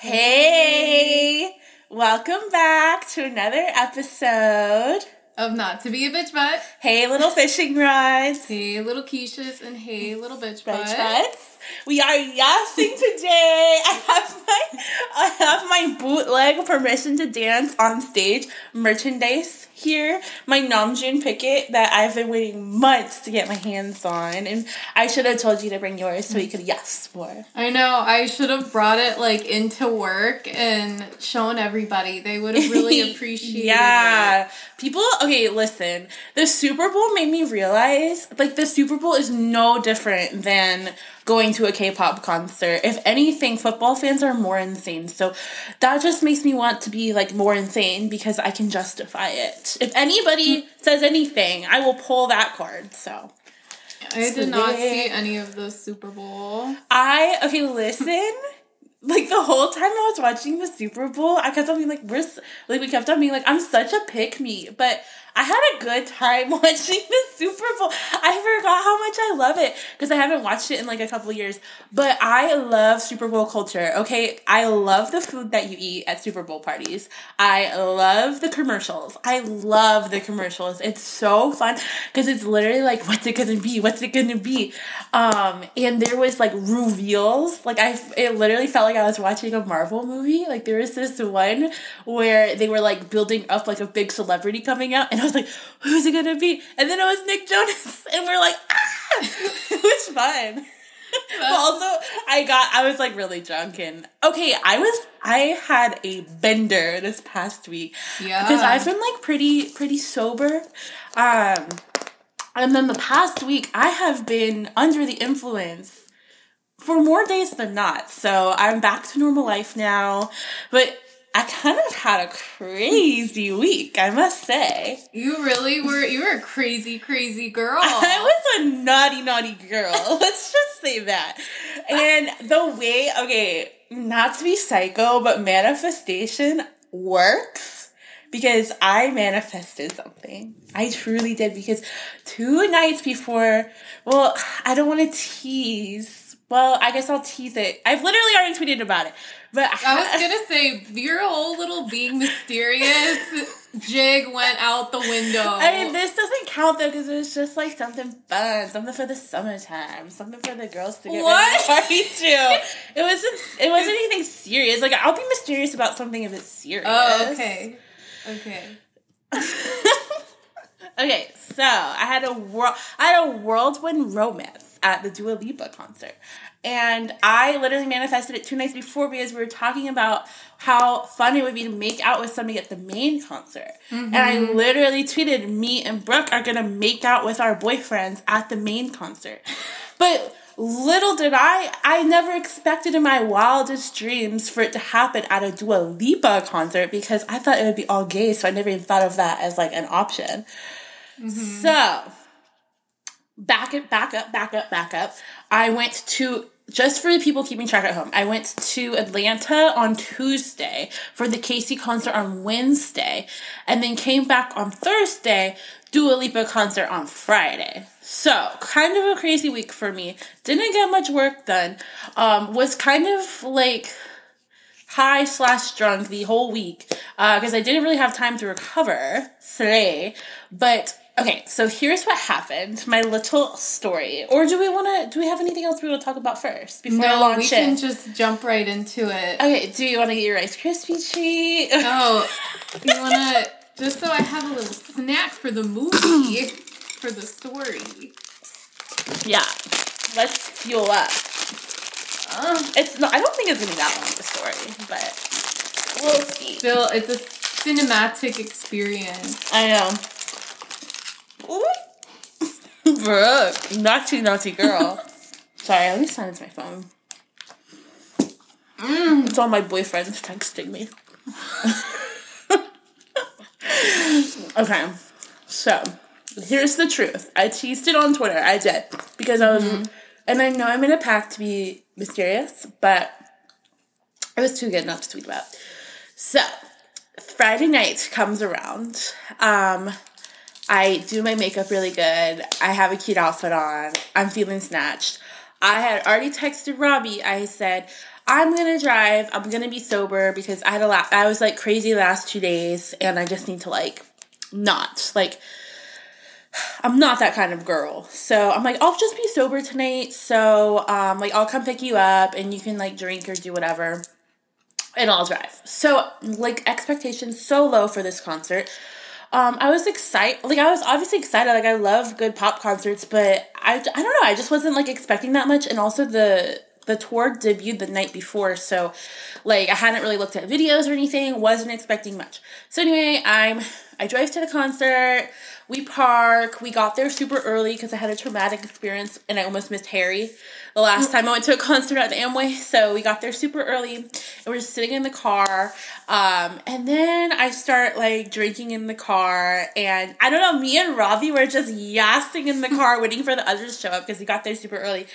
Hey, welcome back to another episode of Not to Be a Bitch Butt. Hey, little fishing rods. Hey, little quiches, and hey, little bitch, bitch bitch butts. We are yassing today. I have my I have my bootleg permission to dance on stage merchandise here. My Namjoon picket that I've been waiting months to get my hands on, and I should have told you to bring yours so we could yes for. I know. I should have brought it like into work and shown everybody. They would have really appreciated. yeah, it. people. Okay, listen. The Super Bowl made me realize like the Super Bowl is no different than going to a K-pop concert. If anything, football fans are more insane. So that just makes me want to be like more insane because I can justify it. If anybody says anything, I will pull that card. So I did not see any of the Super Bowl. I okay, listen. like the whole time I was watching the Super Bowl, I kept on being like, "We're like we kept on being like, I'm such a pick me," but I had a good time watching the Super Bowl. I forgot how much I love it because I haven't watched it in like a couple years. But I love Super Bowl culture. Okay, I love the food that you eat at Super Bowl parties. I love the commercials. I love the commercials. It's so fun because it's literally like, what's it gonna be? What's it gonna be? Um, and there was like reveals. Like I, it literally felt like I was watching a Marvel movie. Like there was this one where they were like building up like a big celebrity coming out and I was like, who's it gonna be? And then it was Nick Jonas, and we're like, ah! it was fun. but also, I got, I was like really drunk, and okay, I was, I had a bender this past week. Yeah. Because I've been like pretty, pretty sober. Um, and then the past week, I have been under the influence for more days than not. So I'm back to normal life now. But I kind of had a crazy week, I must say. You really were you were a crazy, crazy girl. I was a naughty, naughty girl. Let's just say that. And the way, okay, not to be psycho, but manifestation works because I manifested something. I truly did because two nights before, well, I don't want to tease well, I guess I'll tease it. I've literally already tweeted about it. But I was gonna say your whole little being mysterious jig went out the window. I mean, this doesn't count though because it was just like something fun, something for the summertime, something for the girls to get what? ready party to. It wasn't. It wasn't anything serious. Like I'll be mysterious about something if it's serious. Oh, okay, okay. okay, so I had a world. I had a whirlwind romance at the Dua Lipa concert. And I literally manifested it two nights before because we were talking about how fun it would be to make out with somebody at the main concert. Mm-hmm. And I literally tweeted, me and Brooke are gonna make out with our boyfriends at the main concert. But little did I, I never expected in my wildest dreams for it to happen at a Dua Lipa concert because I thought it would be all gay, so I never even thought of that as like an option. Mm-hmm. So back it back up back up back up. I went to just for the people keeping track at home i went to atlanta on tuesday for the casey concert on wednesday and then came back on thursday Dua Lipa concert on friday. So kind of a crazy week for me. Didn't get much work done. Um, was kind of like high slash drunk the whole week because uh, I didn't really have time to recover, slay. But Okay, so here's what happened. My little story. Or do we want to? Do we have anything else we want to talk about first before no, I launch we can just jump right into it. Okay. Do you want to get your Rice Krispie treat? Oh, you want to? Just so I have a little snack for the movie, for the story. Yeah. Let's fuel up. Uh, it's not. I don't think it's gonna be that long of a story, but we'll see. Still, it's a cinematic experience. I know. Brooke, naughty, naughty girl. Sorry, let me silence my phone. Mm, it's all my boyfriends texting me. okay, so here's the truth. I teased it on Twitter. I did because I was, mm-hmm. and I know I'm in a pack to be mysterious, but it was too good not to tweet about. So Friday night comes around. Um, I do my makeup really good. I have a cute outfit on. I'm feeling snatched. I had already texted Robbie. I said, I'm gonna drive. I'm gonna be sober because I had a lot. I was like crazy last two days, and I just need to like not like. I'm not that kind of girl. So I'm like, I'll just be sober tonight. So um like I'll come pick you up and you can like drink or do whatever. And I'll drive. So like expectations so low for this concert. Um, I was excited. Like I was obviously excited. Like I love good pop concerts, but I, I don't know. I just wasn't like expecting that much. And also the the tour debuted the night before, so like I hadn't really looked at videos or anything. Wasn't expecting much. So anyway, I'm I drive to the concert. We park. We got there super early because I had a traumatic experience and I almost missed Harry the last time I went to a concert at the Amway. So we got there super early and we're just sitting in the car. Um, and then I start like drinking in the car. And I don't know, me and Robbie were just yassing in the car waiting for the others to show up because we got there super early.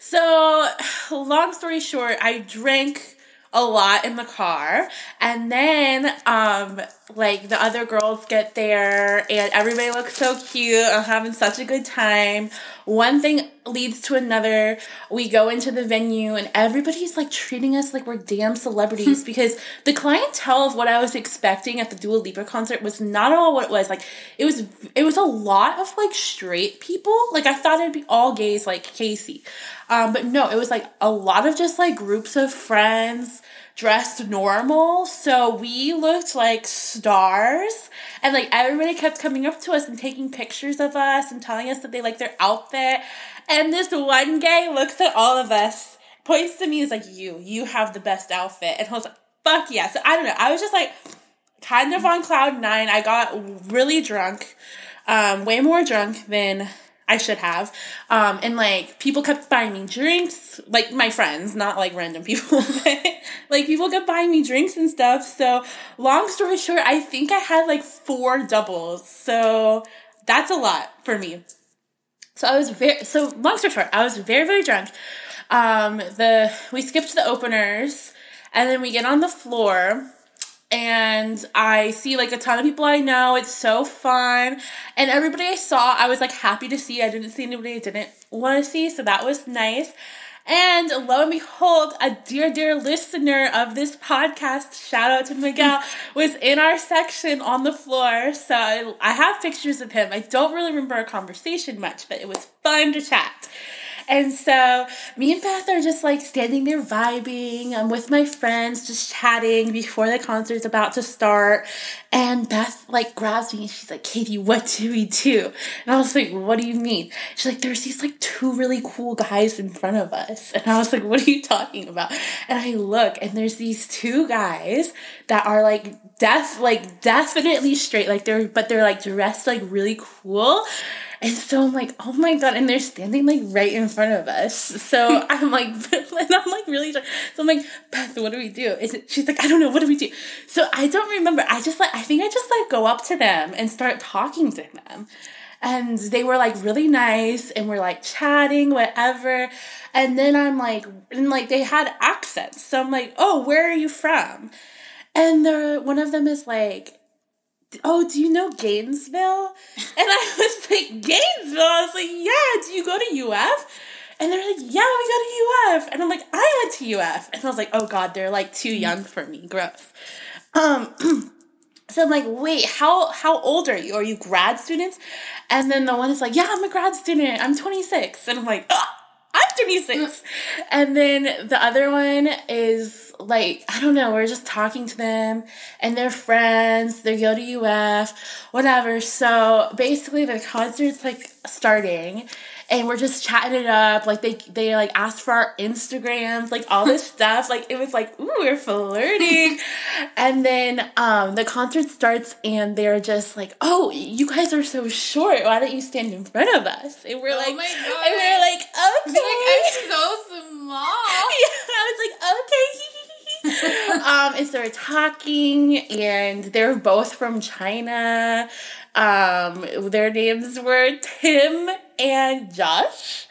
So, long story short, I drank a lot in the car. And then um like the other girls get there and everybody looks so cute. I'm having such a good time one thing leads to another. We go into the venue and everybody's like treating us like we're damn celebrities because the clientele of what i was expecting at the Dua Lipa concert was not all what it was. Like it was it was a lot of like straight people. Like i thought it'd be all gays like casey. Um, but no, it was like a lot of just like groups of friends dressed normal. So we looked like stars. And like everybody kept coming up to us and taking pictures of us and telling us that they like their outfit. And this one guy looks at all of us, points to me, is like, You, you have the best outfit. And I was like, Fuck yeah. So I don't know. I was just like kind of on cloud nine. I got really drunk, um, way more drunk than I should have. Um, and like people kept buying me drinks, like my friends, not like random people, but like people kept buying me drinks and stuff. So long story short, I think I had like four doubles. So that's a lot for me. So I was very so long story short, I was very very drunk. Um, the we skipped the openers, and then we get on the floor and I see like a ton of people I know. It's so fun. And everybody I saw, I was like happy to see. I didn't see anybody I didn't want to see, so that was nice. And lo and behold, a dear, dear listener of this podcast, shout out to Miguel, was in our section on the floor. So I, I have pictures of him. I don't really remember our conversation much, but it was fun to chat. And so me and Beth are just like standing there vibing. I'm with my friends, just chatting before the concert's about to start. And Beth like grabs me and she's like, Katie, what do we do? And I was like, what do you mean? She's like, there's these like two really cool guys in front of us. And I was like, what are you talking about? And I look and there's these two guys that are like def like definitely straight. Like they're but they're like dressed like really cool. And so I'm like, oh my god, and they're standing like right in front of us. So I'm like, and I'm like really, so I'm like, Beth, what do we do? Is it, she's like, I don't know, what do we do? So I don't remember. I just like, I think I just like go up to them and start talking to them. And they were like really nice and we're like chatting, whatever. And then I'm like, and like they had accents. So I'm like, oh, where are you from? And the one of them is like, oh, do you know Gainesville? And I was like, Gainesville? I was like, yeah, do you go to UF? And they're like, yeah, we go to UF. And I'm like, I went to UF. And I was like, oh God, they're like too young for me. Gross. Um, so I'm like, wait, how how old are you? Are you grad students? And then the one is like, yeah, I'm a grad student. I'm 26. And I'm like, oh, I'm 26. Mm. and then the other one is like, I don't know, we're just talking to them and they're friends, they go to UF, whatever. So basically the concert's like starting and we're just chatting it up. Like they they like asked for our Instagrams, like all this stuff. Like it was like, ooh, we're flirting. and then um the concert starts and they're just like, Oh, you guys are so short. Why don't you stand in front of us? And we're oh like and we're like, okay. Like, I'm so small. yeah, I was like, okay. um, and so we're talking, and they're both from China. Um, their names were Tim and Josh.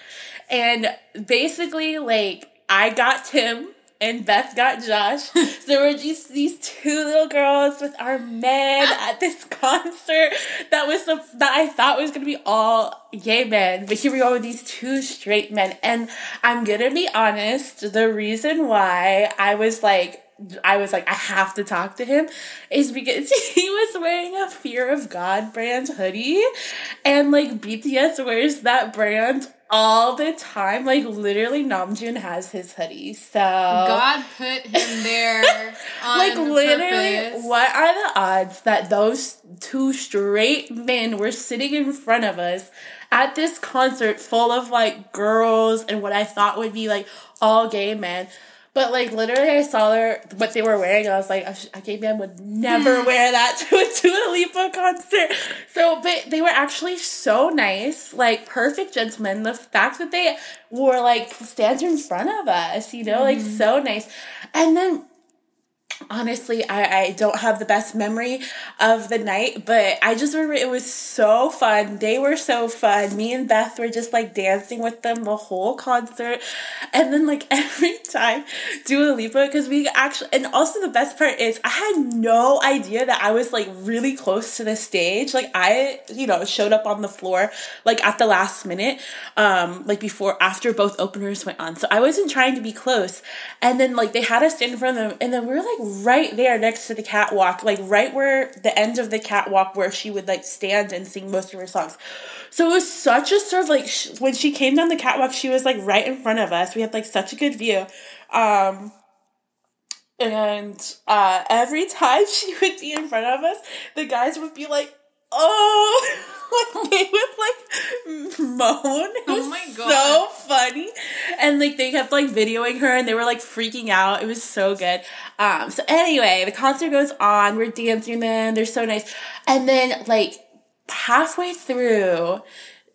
And basically, like, I got Tim and Beth got Josh. so we're just these two little girls with our men ah! at this concert that was some, that I thought was gonna be all gay men, but here we are with these two straight men. And I'm gonna be honest, the reason why I was like I was like, I have to talk to him is because he was wearing a Fear of God brand hoodie. And like BTS wears that brand all the time. Like literally Namjoon has his hoodie. So God put him there. like literally, purpose. what are the odds that those two straight men were sitting in front of us at this concert full of like girls and what I thought would be like all gay men? But like literally, I saw their what they were wearing. I was like, a, gay man would never wear that to a Dua Lipa concert. So, but they were actually so nice, like perfect gentlemen. The fact that they were like stand in front of us, you know, mm. like so nice. And then honestly I, I don't have the best memory of the night but i just remember it was so fun. They were so fun. Me and beth were just like dancing with them the whole concert. And then like every time Dua Lipa because we actually and also the best part is i had no idea that i was like really close to the stage. Like i you know showed up on the floor like at the last minute um like before after both openers went on. So i wasn't trying to be close. And then like they had us in front of them and then we were like right there next to the catwalk, like right where the end of the catwalk where she would like stand and sing most of her songs. So it was such a sort of like sh- when she came down the catwalk, she was like right in front of us. We had like such a good view. Um, and uh, every time she would be in front of us, the guys would be like, oh, like they would like moan. It oh my god, so funny. And like they kept like videoing her, and they were like freaking out. It was so good. Um. So anyway, the concert goes on. We're dancing. Then they're so nice, and then like halfway through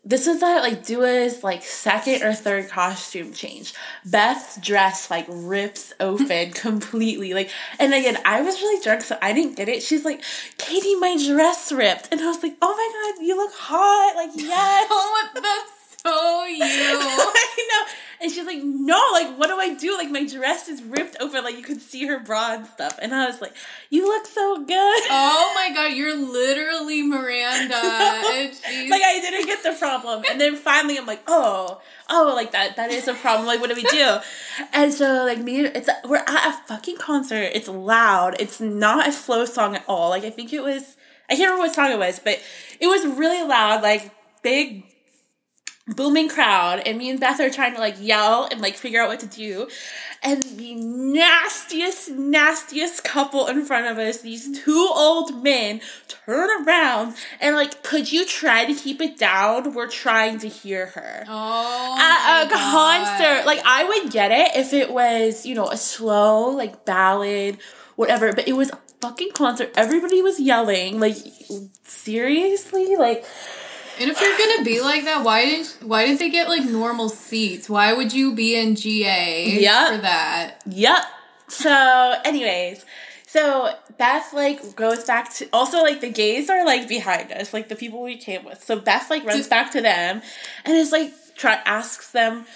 this is that like Dua's like second or third costume change. Beth's dress like rips open completely. Like, and again, I was really drunk, so I didn't get it. She's like, Katie, my dress ripped. And I was like, oh my god, you look hot. Like, yes. oh, that's so you. I know. And she's like, no, like, what do I do? Like, my dress is ripped open. Like, you could see her bra and stuff. And I was like, you look so good. Oh my God, you're literally Miranda. like, I didn't get the problem. And then finally, I'm like, oh, oh, like that, that is a problem. Like, what do we do? and so, like, me, it's, we're at a fucking concert. It's loud. It's not a slow song at all. Like, I think it was, I can't remember what song it was, but it was really loud, like, big booming crowd and me and Beth are trying to like yell and like figure out what to do. And the nastiest, nastiest couple in front of us, these two old men, turn around and like, could you try to keep it down? We're trying to hear her. Oh. At a concert. Like I would get it if it was, you know, a slow, like ballad, whatever, but it was a fucking concert. Everybody was yelling. Like, seriously? Like and if you're gonna be like that, why didn't why didn't they get like normal seats? Why would you be in GA yep. for that? Yep. So, anyways, so Beth like goes back to also like the gays are like behind us, like the people we came with. So Beth like runs back to them and is like try asks them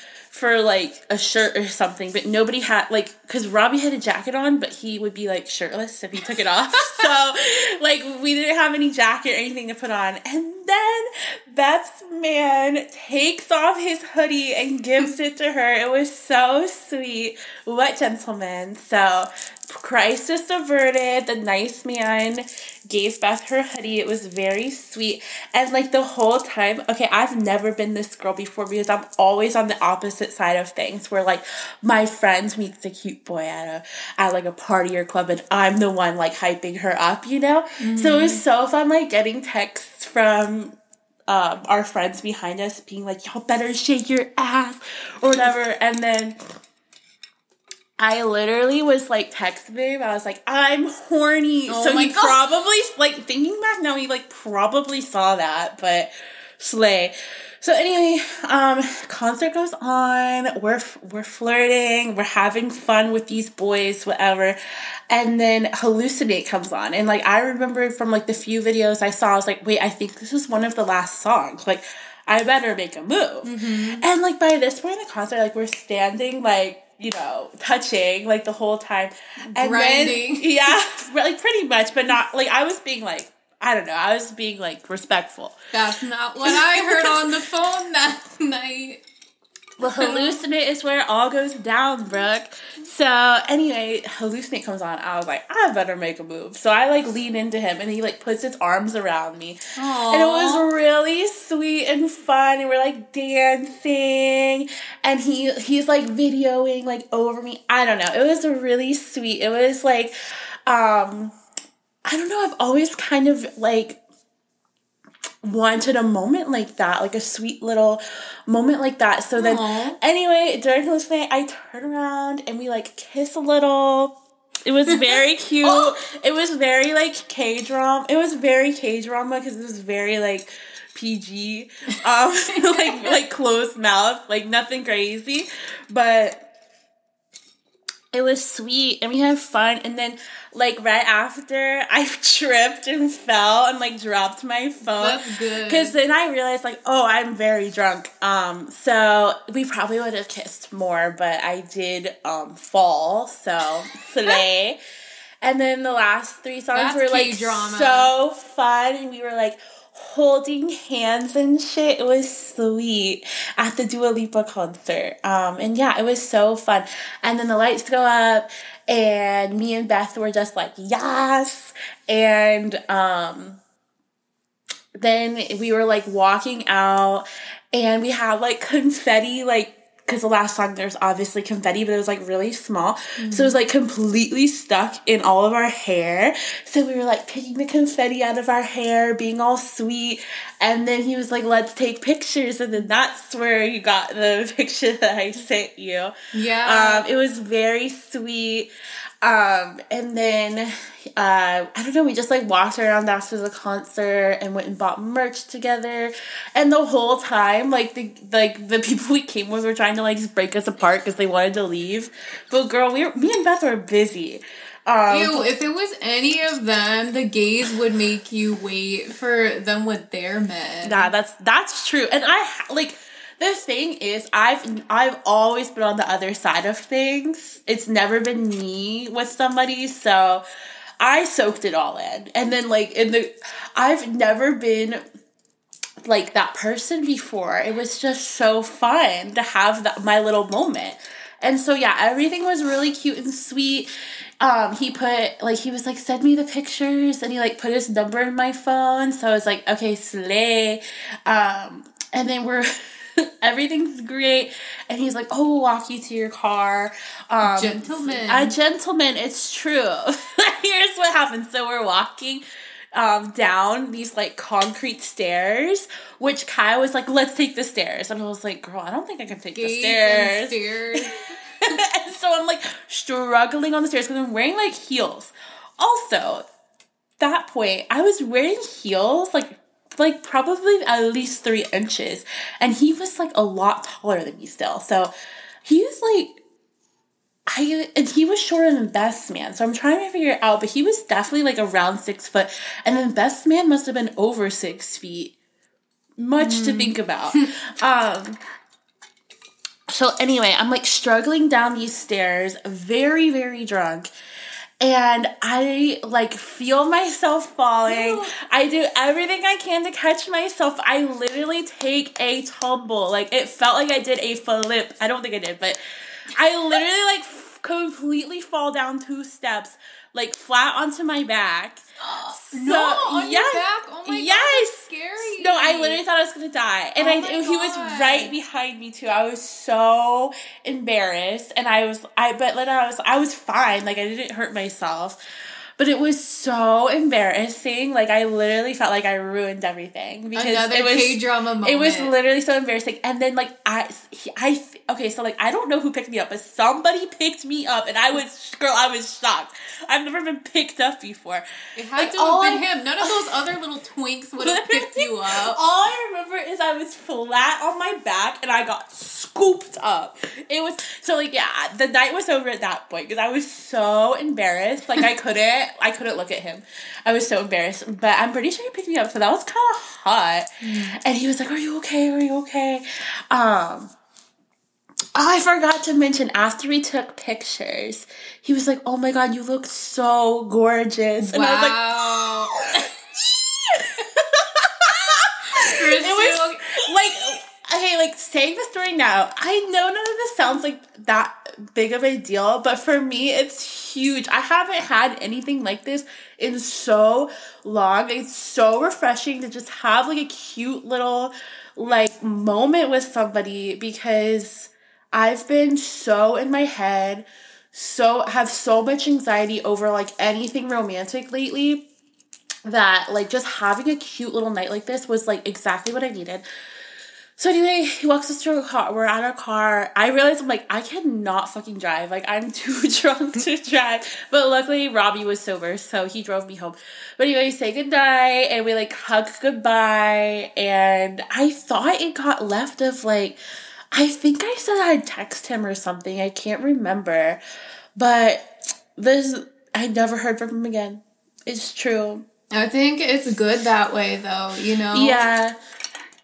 for like a shirt or something, but nobody had like because Robbie had a jacket on, but he would be like shirtless if he took it off. so like we didn't have any jacket or anything to put on, and then Beth's man takes off his hoodie and gives it to her. It was so sweet. What gentleman! So crisis averted. The nice man gave Beth her hoodie. It was very sweet. And like the whole time, okay, I've never been this girl before because I'm always on the opposite side of things where like my friend meets a cute boy at a at like a party or club and I'm the one like hyping her up, you know? Mm-hmm. So it was so fun like getting texts from um, our friends behind us being like, y'all better shake your ass or whatever. And then I literally was like texting him. I was like, I'm horny. Oh so he God. probably like thinking back now, he like probably saw that, but slay. So anyway, um, concert goes on. We're we're flirting. We're having fun with these boys, whatever. And then hallucinate comes on, and like I remember from like the few videos I saw, I was like, wait, I think this is one of the last songs. Like, I better make a move. Mm-hmm. And like by this point in the concert, like we're standing like you know, touching like the whole time. And Grinding. then yeah, like pretty much, but not like I was being like I don't know, I was being like respectful. That's not what I heard on the phone that night. Well, hallucinate is where it all goes down, Brooke. So anyway, hallucinate comes on. I was like, I better make a move. So I like lean into him, and he like puts his arms around me, Aww. and it was really sweet and fun. And we're like dancing, and he he's like videoing like over me. I don't know. It was really sweet. It was like, um, I don't know. I've always kind of like wanted a moment like that, like a sweet little moment like that. So then, Aw. anyway, during hallucinate, I turn around and we like kiss a little. It was very cute. It was very like K drama. It was very K drama because it was very like PG, um, like like closed mouth, like nothing crazy, but it was sweet and we had fun and then like right after i tripped and fell and like dropped my phone good. because then i realized like oh i'm very drunk um so we probably would have kissed more but i did um fall so slay and then the last three songs That's were like K-drama. so fun and we were like holding hands and shit. It was sweet at the Dua Lipa concert. Um, and yeah, it was so fun. And then the lights go up, and me and Beth were just like, yes. And um, then we were like walking out, and we had like confetti, like, because the last song there's obviously confetti, but it was like really small. So it was like completely stuck in all of our hair. So we were like picking the confetti out of our hair, being all sweet. And then he was like, let's take pictures. And then that's where you got the picture that I sent you. Yeah. Um, it was very sweet. Um, and then uh, I don't know, we just like walked around after the concert and went and bought merch together. And the whole time, like the like the people we came with were trying to like just break us apart because they wanted to leave. But girl, we were me and Beth were busy. Um, Ew, if it was any of them, the gays would make you wait for them with their men. Yeah, that's that's true. And I like the thing is I've I've always been on the other side of things. It's never been me with somebody, so I soaked it all in. And then like in the I've never been like that person before. It was just so fun to have that my little moment. And so yeah, everything was really cute and sweet. Um, he put like he was like send me the pictures and he like put his number in my phone. So I was like, okay, slay. Um, and then we're everything's great. And he's like, oh, we'll walk you to your car. Um, Gentleman. A gentleman, it's true. Here's what happened. So we're walking um, down these like concrete stairs, which Kai was like, let's take the stairs. And I was like, girl, I don't think I can take the stairs. stairs. and so I'm like struggling on the stairs because I'm wearing like heels. Also, that point, I was wearing heels like like probably at least three inches, and he was like a lot taller than me still. So he was like. I and he was shorter than Beth's man, so I'm trying to figure it out. But he was definitely like around six foot, and then Beth's man must have been over six feet. Much to think about. um, so anyway, I'm like struggling down these stairs, very, very drunk. And I like feel myself falling. I do everything I can to catch myself. I literally take a tumble. Like it felt like I did a flip. I don't think I did, but I literally like f- completely fall down two steps, like flat onto my back. no, on yes, your back. Oh my god, yes. that's scary. No, I literally thought I was gonna die, and Oh I he was right behind me too. I was so embarrassed, and I was I but then I was I was fine. Like I didn't hurt myself, but it was so embarrassing. Like I literally felt like I ruined everything because Another it was K drama moment. it was literally so embarrassing. And then like I he- I okay, so like I don't know who picked me up, but somebody picked me up, and I was girl, I was shocked. I've never been picked up before. It had Like, to have been I- him. None of those other little twinks would have picked you up. All I remember is I was flat on my back and I got scooped up. It was so like yeah, the night was over at that point because I was so embarrassed. Like I couldn't, I couldn't look at him. I was so embarrassed. But I'm pretty sure he picked me up, so that was kind of hot. And he was like, "Are you okay? Are you okay?" Um. Oh, I forgot to mention after we took pictures, he was like, "Oh my god, you look so gorgeous," and wow. I was like, "It was like." okay, like saying the story now, I know none of this sounds like that big of a deal, but for me, it's huge. I haven't had anything like this in so long. It's so refreshing to just have like a cute little like moment with somebody because I've been so in my head, so have so much anxiety over like anything romantic lately that like just having a cute little night like this was like exactly what I needed. So anyway, he walks us to a car. We're at our car. I realize I'm like, I cannot fucking drive. Like I'm too drunk to drive. But luckily Robbie was sober, so he drove me home. But anyway, we say goodnight and we like hug goodbye. And I thought it got left of like I think I said I'd text him or something. I can't remember. But this I never heard from him again. It's true. I think it's good that way though, you know? Yeah.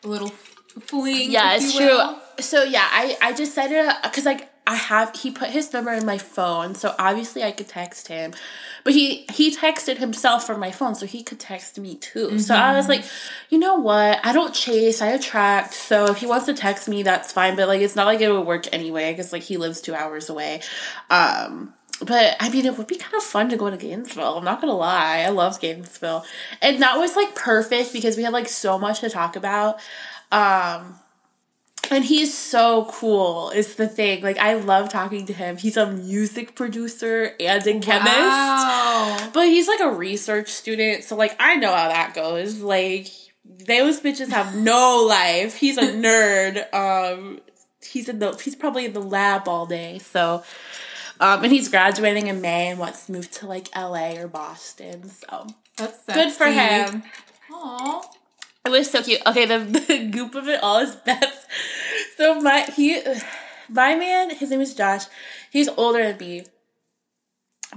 A little fleeing. Yeah, it's true. So yeah, I I just said it because like I have he put his number in my phone, so obviously I could text him. But he he texted himself from my phone, so he could text me too. Mm-hmm. So I was like, you know what? I don't chase, I attract. So if he wants to text me, that's fine. But like, it's not like it would work anyway, because like he lives two hours away. Um, but I mean, it would be kind of fun to go to Gainesville. I'm not gonna lie, I love Gainesville, and that was like perfect because we had like so much to talk about. Um, and he's so cool is the thing. Like i love talking to him. He's a music producer and a chemist. Wow. but he's like a research student so like i know how that goes. Like those bitches have no life. He's a nerd. Um he's in the he's probably in the lab all day so um and he's graduating in may and wants to move to like la or boston so. That's sexy. good for him. Aww. It was so cute. Okay, the, the goop of it all is Beth. So my he my man, his name is Josh. He's older than me.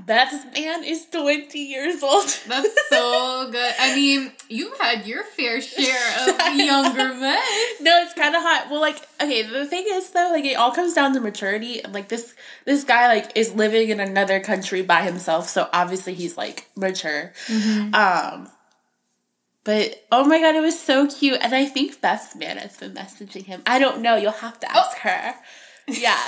Beth's man is 20 years old. That's so good. I mean, you've had your fair share of younger men. No, it's kind of hot. Well, like, okay, the thing is though, like, it all comes down to maturity. Like this, this guy like is living in another country by himself, so obviously he's like mature. Mm-hmm. Um, but oh my god, it was so cute. And I think Beth's man has been messaging him. I don't know. You'll have to oh. ask oh. her. Yeah.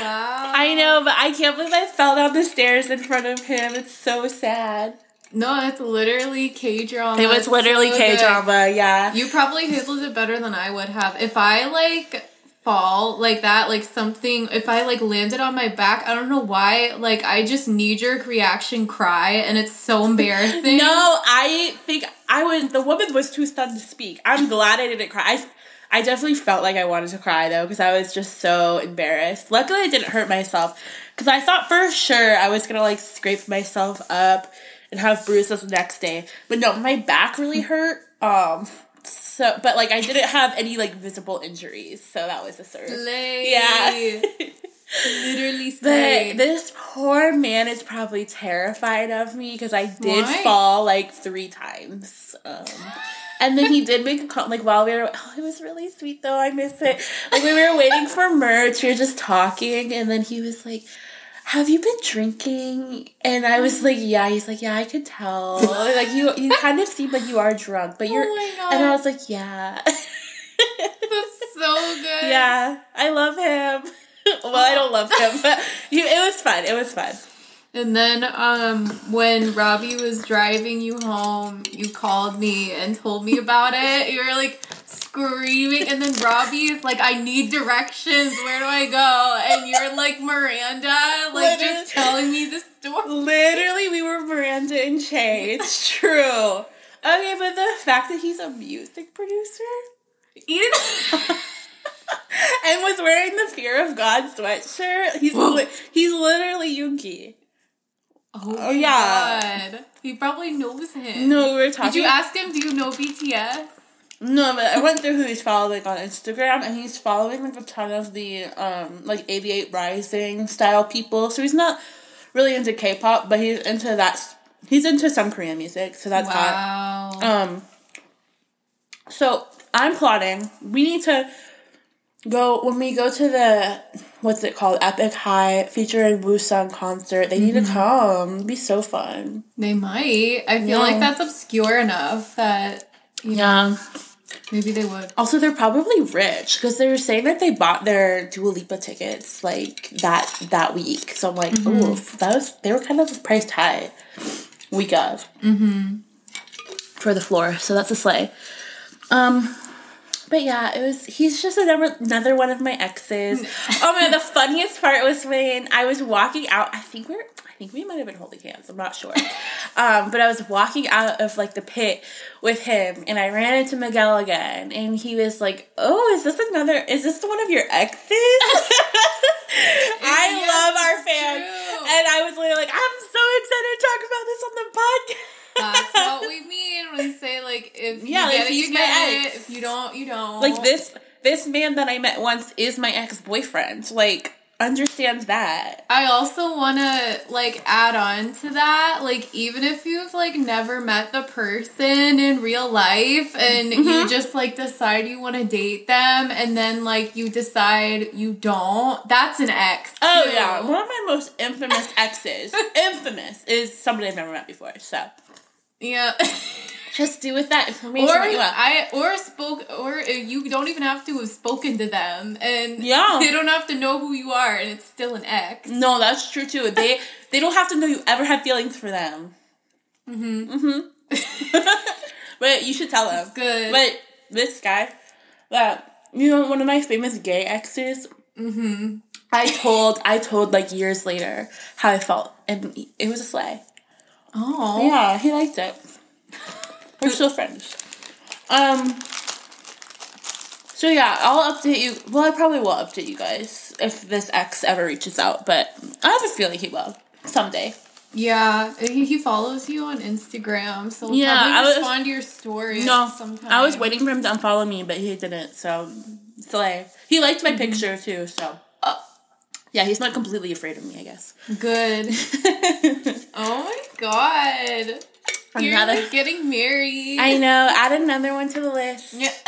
wow. I know, but I can't believe I fell down the stairs in front of him. It's so sad. No, it's literally K drama. It was literally so K drama, yeah. You probably handled it better than I would have. If I like fall like that, like something, if I like landed on my back, I don't know why, like I just knee jerk reaction cry and it's so embarrassing. no, I think I was, the woman was too stunned to speak. I'm glad I didn't cry. I, I definitely felt like I wanted to cry though because I was just so embarrassed. Luckily, I didn't hurt myself because I thought for sure I was gonna like scrape myself up and have bruises the next day. But no, my back really hurt. Um, so but like I didn't have any like visible injuries, so that was a of Slay. yeah. Literally slay. But this poor man is probably terrified of me because I did Why? fall like three times. Um, and then he did make a comment, like while we were, oh, it was really sweet though. I miss it. Like we were waiting for merch, we were just talking, and then he was like, have you been drinking? And I was like, yeah. He's like, yeah, I could tell. like you, you kind of seem like you are drunk, but oh you're. Oh and I was like, yeah. That's so good. Yeah, I love him. well, I don't love him, but you, it was fun. It was fun. And then um, when Robbie was driving you home, you called me and told me about it. You were like, screaming, and then Robbie is like, "I need directions. Where do I go?" And you're like Miranda, like Literally. just telling me the story. Literally, we were Miranda and Che. It's true. Okay, but the fact that he's a music producer, Eden. and was wearing the Fear of God sweatshirt. He's li- he's literally Yoongi. Oh, oh yeah. God. He probably knows him. No, we were talking. Did you ask him? Do you know BTS? No, but I went through who he's following on Instagram, and he's following like a ton of the um like 88rising style people. So he's not really into K-pop, but he's into that. He's into some Korean music, so that's wow. hot. Um. So I'm plotting. We need to go when we go to the what's it called Epic High featuring Woo-sung concert. They need to come. It'd be so fun. They might. I feel Yeah. like that's obscure enough that you know, Yeah. maybe they would. Also, they're probably rich because they were saying that they bought their Dua Lipa tickets like that that week. So I'm like, oof, that was they were kind of priced high week of mm-hmm. for the floor. So that's a sleigh. Um, but yeah, it was. He's just another another one of my exes. oh man, the funniest part was when I was walking out. I think we're. I think we might have been holding hands. I'm not sure. Um, but I was walking out of like the pit with him, and I ran into Miguel again, and he was like, "Oh, is this another? Is this one of your exes?" I Yes, love our fan, true. and I was literally like, "I'm so excited to talk about this on the podcast." That's what we mean when we say like if Yeah, you like, it, you get it. If you don't, you don't. like this this man that I met once is my ex boyfriend. Like, understand that. I also want to like add on to that, like even if you've like never met the person in real life and Mm-hmm. you just like decide you want to date them and then like you decide you don't, that's an ex. Oh too. yeah, one of my most infamous exes, infamous, is somebody I've never met before. So Yeah. just do with that information or you. I or spoke or you don't even have to have spoken to them and Yeah. they don't have to know who you are and it's still an ex. no, that's true too. They they don't have to know you ever had feelings for them. Mm-hmm. Mm-hmm. but you should tell them. Good. But this guy, that you know, one of my famous gay exes. mm-hmm. I told I told like years later how I felt, and it was a sleigh. Oh. Yeah, he liked it. We're still friends. Um. So yeah, I'll update you. Well, I probably will update you guys if this ex ever reaches out, but I have a feeling he will someday. Yeah, he, he follows you on Instagram, so he'll Yeah, probably I was- respond to your stories. No, sometime. I was waiting for him to unfollow me, but he didn't. So, slay. He liked my picture too. So. Yeah, he's not completely afraid of me, I guess. Good. Oh my god. You're Another- like getting married. I know. Add another one to the list. Yeah.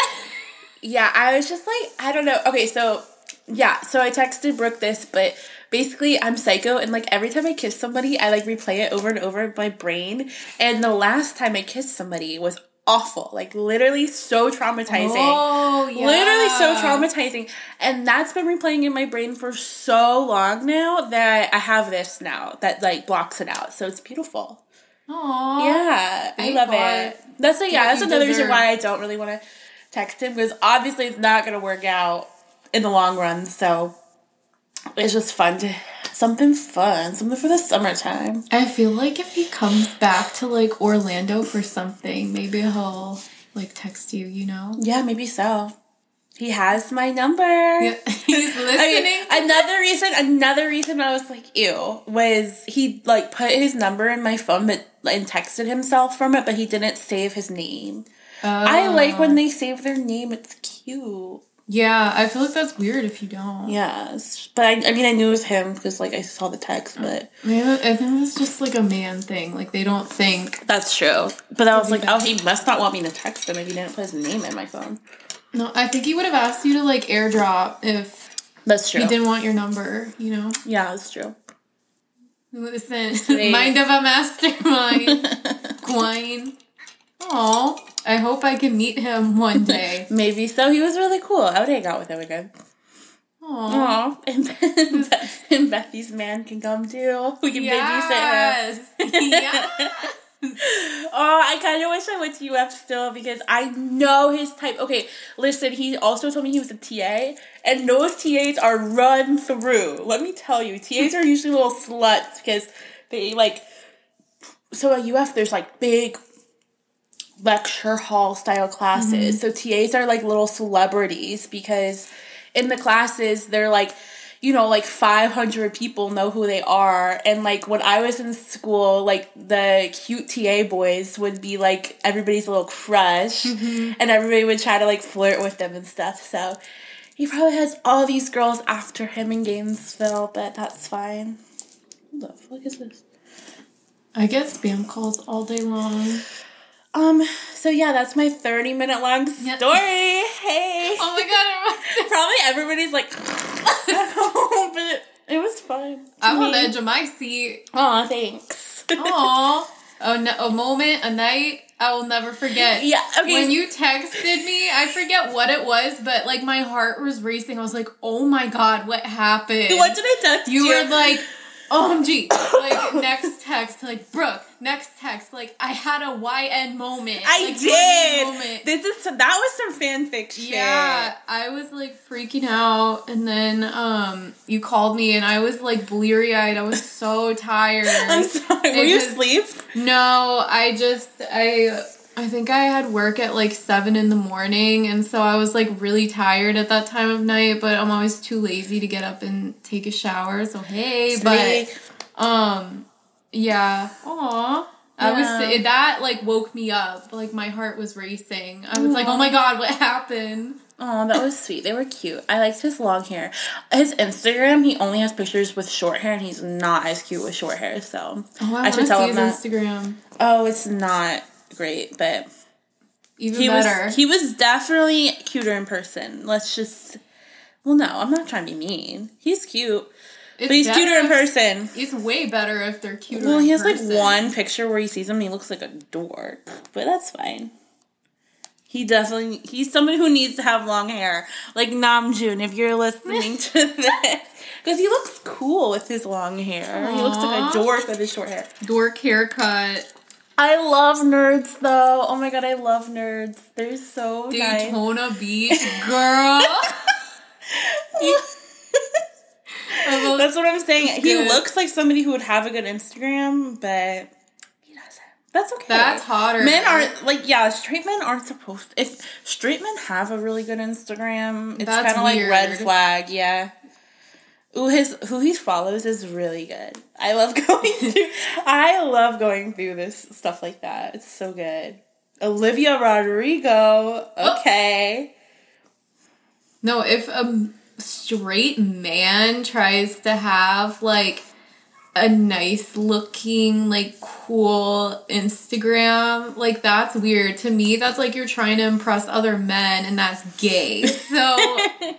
Yeah, I was just like, I don't know. Okay, so yeah, so I texted Brooke this, but basically I'm psycho and like every time I kiss somebody, I like replay it over and over in my brain. And the last time I kissed somebody was awful. Like literally so traumatizing. Oh yeah. Literally so traumatizing. And that's been replaying in my brain for so long now that I have this now that like blocks it out. So it's beautiful. Aww. Yeah, I love it. That's like, yeah, that's another reason why I don't really want to text him because obviously it's not going to work out in the long run. So it's just fun to something fun, something for the summertime. I feel like if he comes back to like Orlando for something, maybe he'll like text you. You know. Yeah, maybe so. He has my number. Yeah. He's I listening. mean, another reason, another reason I was like, ew, was he like put his number in my phone, but and texted himself from it, but he didn't save his name. I like when oh. they save their name; it's cute. Yeah, I feel like that's weird if you don't. Yes, but I, I mean, I knew it was him because like I saw the text, but I think it's just like a man thing. Like they don't think. that's true. But I was like, oh, he must not want me to text him if he didn't put his name in my phone. No, I think he would have asked you to like airdrop if That's true. he didn't want your number. You know. Yeah, that's true. Listen, Sweet. mind of a mastermind, Gwine. Oh, I hope I can meet him one day. Maybe so. He was really cool. I would hang out with him again. Aw. Aw, and, and Bethy's man can come too. We can babysit him. Yes. Oh, I kind of wish I went to UF still because I know his type. Okay, listen, he also told me he was a TA, and those TAs are run through. Let me tell you, TAs are usually little sluts because they like. So at UF, there's like big lecture hall style classes. Mm-hmm. So TAs are like little celebrities because in the classes, they're like, you know, like 500 people know who they are. And like when I was in school, like the cute TA boys would be like everybody's a little crush mm-hmm. and everybody would try to like flirt with them and stuff. So he probably has all these girls after him in Gainesville, but that's fine. What the fuck is this? I get spam calls all day long. Um, so yeah, that's my 30 minute long story. Hey. Oh my god, probably everybody's like, but it was fun. I'm on the edge of my seat. Oh, thanks. Aw. a, n- a moment, a night I will never forget. Yeah, okay. When you texted me, I forget what it was, but like my heart was racing. I was like, oh my god, what happened? What did I text you you? were like, OMG. like, next text, like, Brooke, next text, like, I had a YN moment. I like, did. Moment. This is that was some fanfic shit. Yeah, I was like freaking out, and then um, you called me, and I was like bleary eyed. I was so tired. I'm sorry. Were It you was- asleep? No, I just I I think I had work at like seven in the morning, and so I was like really tired at that time of night. But I'm always too lazy to get up and take a shower. So hey, but um, yeah, aw. I Yeah. was that like woke me up. Like my heart was racing. I was like, oh my god, what happened? Oh, that was sweet. They were cute. I liked his long hair. His Instagram, he only has pictures with short hair, and he's not as cute with short hair. So Oh, I, I should tell see him his that. Instagram. Oh, it's not great, but Even he better. was he was definitely cuter in person. Let's just. Well, no, I'm not trying to be mean. He's cute, It's but he's cuter in person. It's way better if they're cuter. Well, he has person. like one picture where he sees him and he looks like a dork, but that's fine. He definitely he's someone who needs to have long hair, like Namjoon. If you're listening to this, because he looks cool with his long hair. He looks like a dork with his short hair. dork haircut. I love nerds though. Oh my god, I love nerds. They're so nice. Daytona Beach, girl. That's what I'm saying. He looks like somebody who would have a good Instagram, but he doesn't. That's okay. That's hotter. Men aren't like yeah, straight men aren't supposed. If straight men have a really good Instagram, it's kind of like red flag. Yeah. Ooh, his who he follows is really good. I love going through. I love going through this stuff like that. It's so good. Olivia Rodrigo. Oh. Okay. No, if a straight man tries to have like a nice looking, like cool Instagram, like that's weird. To me, that's like you're trying to impress other men and that's gay. So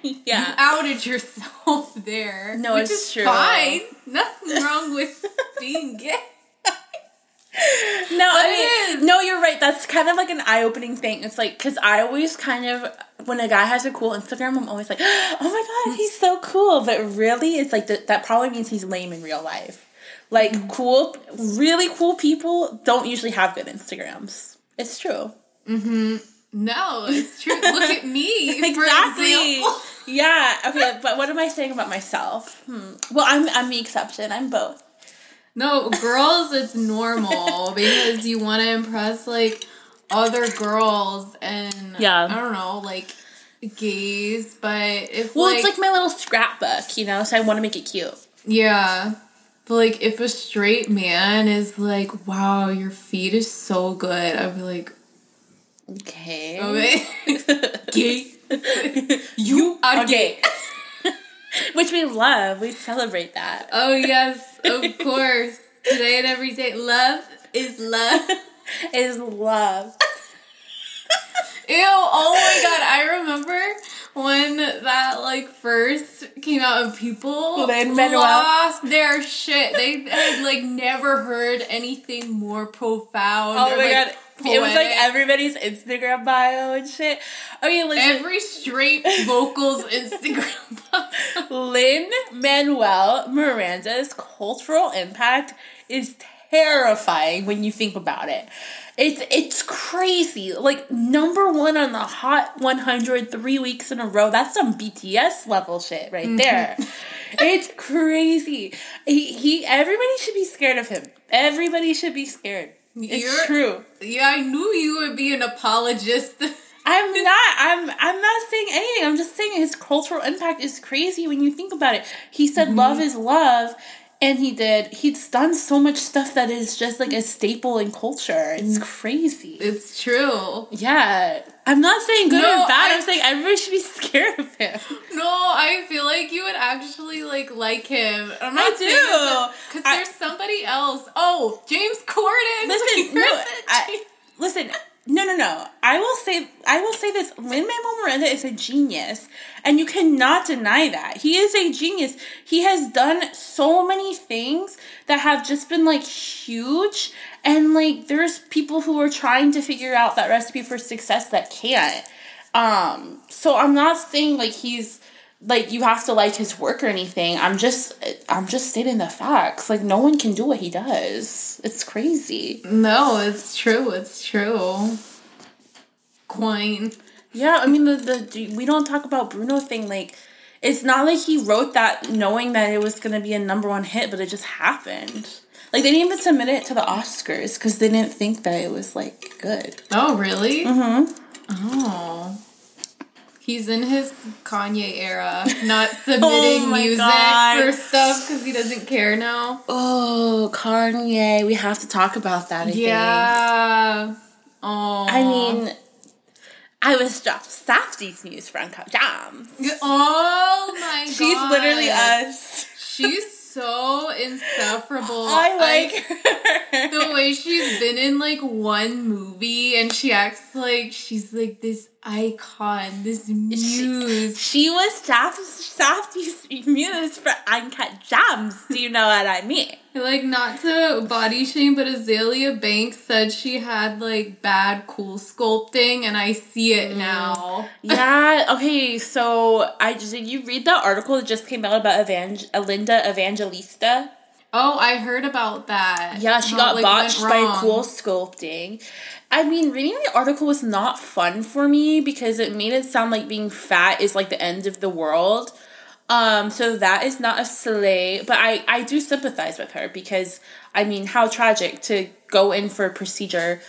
you yeah. outed yourself there. No, which it's is true. fine. Nothing wrong with being gay. No, I mean, no, you're right. That's kind of like an eye opening thing. It's like, because I always kind of, when a guy has a cool Instagram, I'm always like, oh my God, he's so cool. But really, it's like, th- that probably means he's lame in real life. Like, cool, really cool people don't usually have good Instagrams. It's true. Mm-hmm. No, it's true. Look at me. Exactly. Yeah. Okay. But what am I saying about myself? Hmm. Well, I'm I'm the exception. I'm both. No, girls, it's normal because you want to impress like other girls and Yeah. I don't know, like gays. But if Well, like, it's like my little scrapbook, you know. So I want to make it cute. yeah, but like if a straight man is like, "Wow, your feet is so good," I'd be like, Okay. "Okay, gay, you are gay." Which we love. We celebrate that. Oh yes, of course. Today and every day, love is love. Is love. Ew, oh my god, I remember when that like first came out and people lost their shit. They had like never heard anything more profound. Oh or, my like, god. It was like everybody's Instagram bio and shit. Okay, listen. every straight vocals Instagram. bio. Lin Manuel Miranda's cultural impact is terrifying when you think about it. It's it's crazy. Like number one on the hot 100 three weeks in a row. That's some BTS level shit right mm-hmm. there. it's crazy. He, he everybody should be scared of him. Everybody should be scared. It's You're- true. yeah, I knew you would be an apologist. I'm not. I'm. I'm not saying anything. I'm just saying his cultural impact is crazy when you think about it. He said mm-hmm. love is love, and he did. He's done so much stuff that is just like a staple in culture. It's mm. crazy. it's true. Yeah, I'm not saying good No, or bad. I- I'm saying everybody should be scared of him. No, I feel like you would actually like like him. I'm not I do. because there's somebody else. Oh, James Corden. Listen, no, I, listen. No, no, no. I will say, I will say this: Lin Manuel Miranda is a genius, and you cannot deny that he is a genius. He has done so many things that have just been like huge, and like there's people who are trying to figure out that recipe for success that can't. Um, so I'm not saying like he's like you have to like his work or anything. I'm just I'm just stating the facts. Like no one can do what he does. It's crazy. No, it's true. It's true. Coin. Yeah, I mean the the we don't talk about Bruno thing like it's not like he wrote that knowing that it was gonna be a number one hit, but it just happened. Like they didn't even submit it to the Oscars because they didn't think that it was like good. Oh, really? Mm-hmm. Oh. He's in his Kanye era, not submitting Oh music God. for stuff because he doesn't care now. Oh, Kanye, we have to talk about that. I yeah. Oh. I mean, I was dropped Safdie's news Uncut Gems. Oh my god. She's literally us. She's so insufferable. I like her. the way she's been in like one movie and she acts like she's like this icon, this muse. She was Saf- Safdie's muse for Uncut Gems. Do you know what I mean? Like not to body shame, but Azealia Banks said she had like bad cool sculpting, and I see it mm. now. Yeah. Okay. So I just did you read the article that just came out about Evang- Linda Evangelista? Oh, I heard about that. Yeah, she How, got like, botched by cool sculpting. I mean, reading the article was not fun for me because it made it sound like being fat is like the end of the world. Um, so that is not a slay, but I I do sympathize with her because I mean, how tragic to go in for a procedure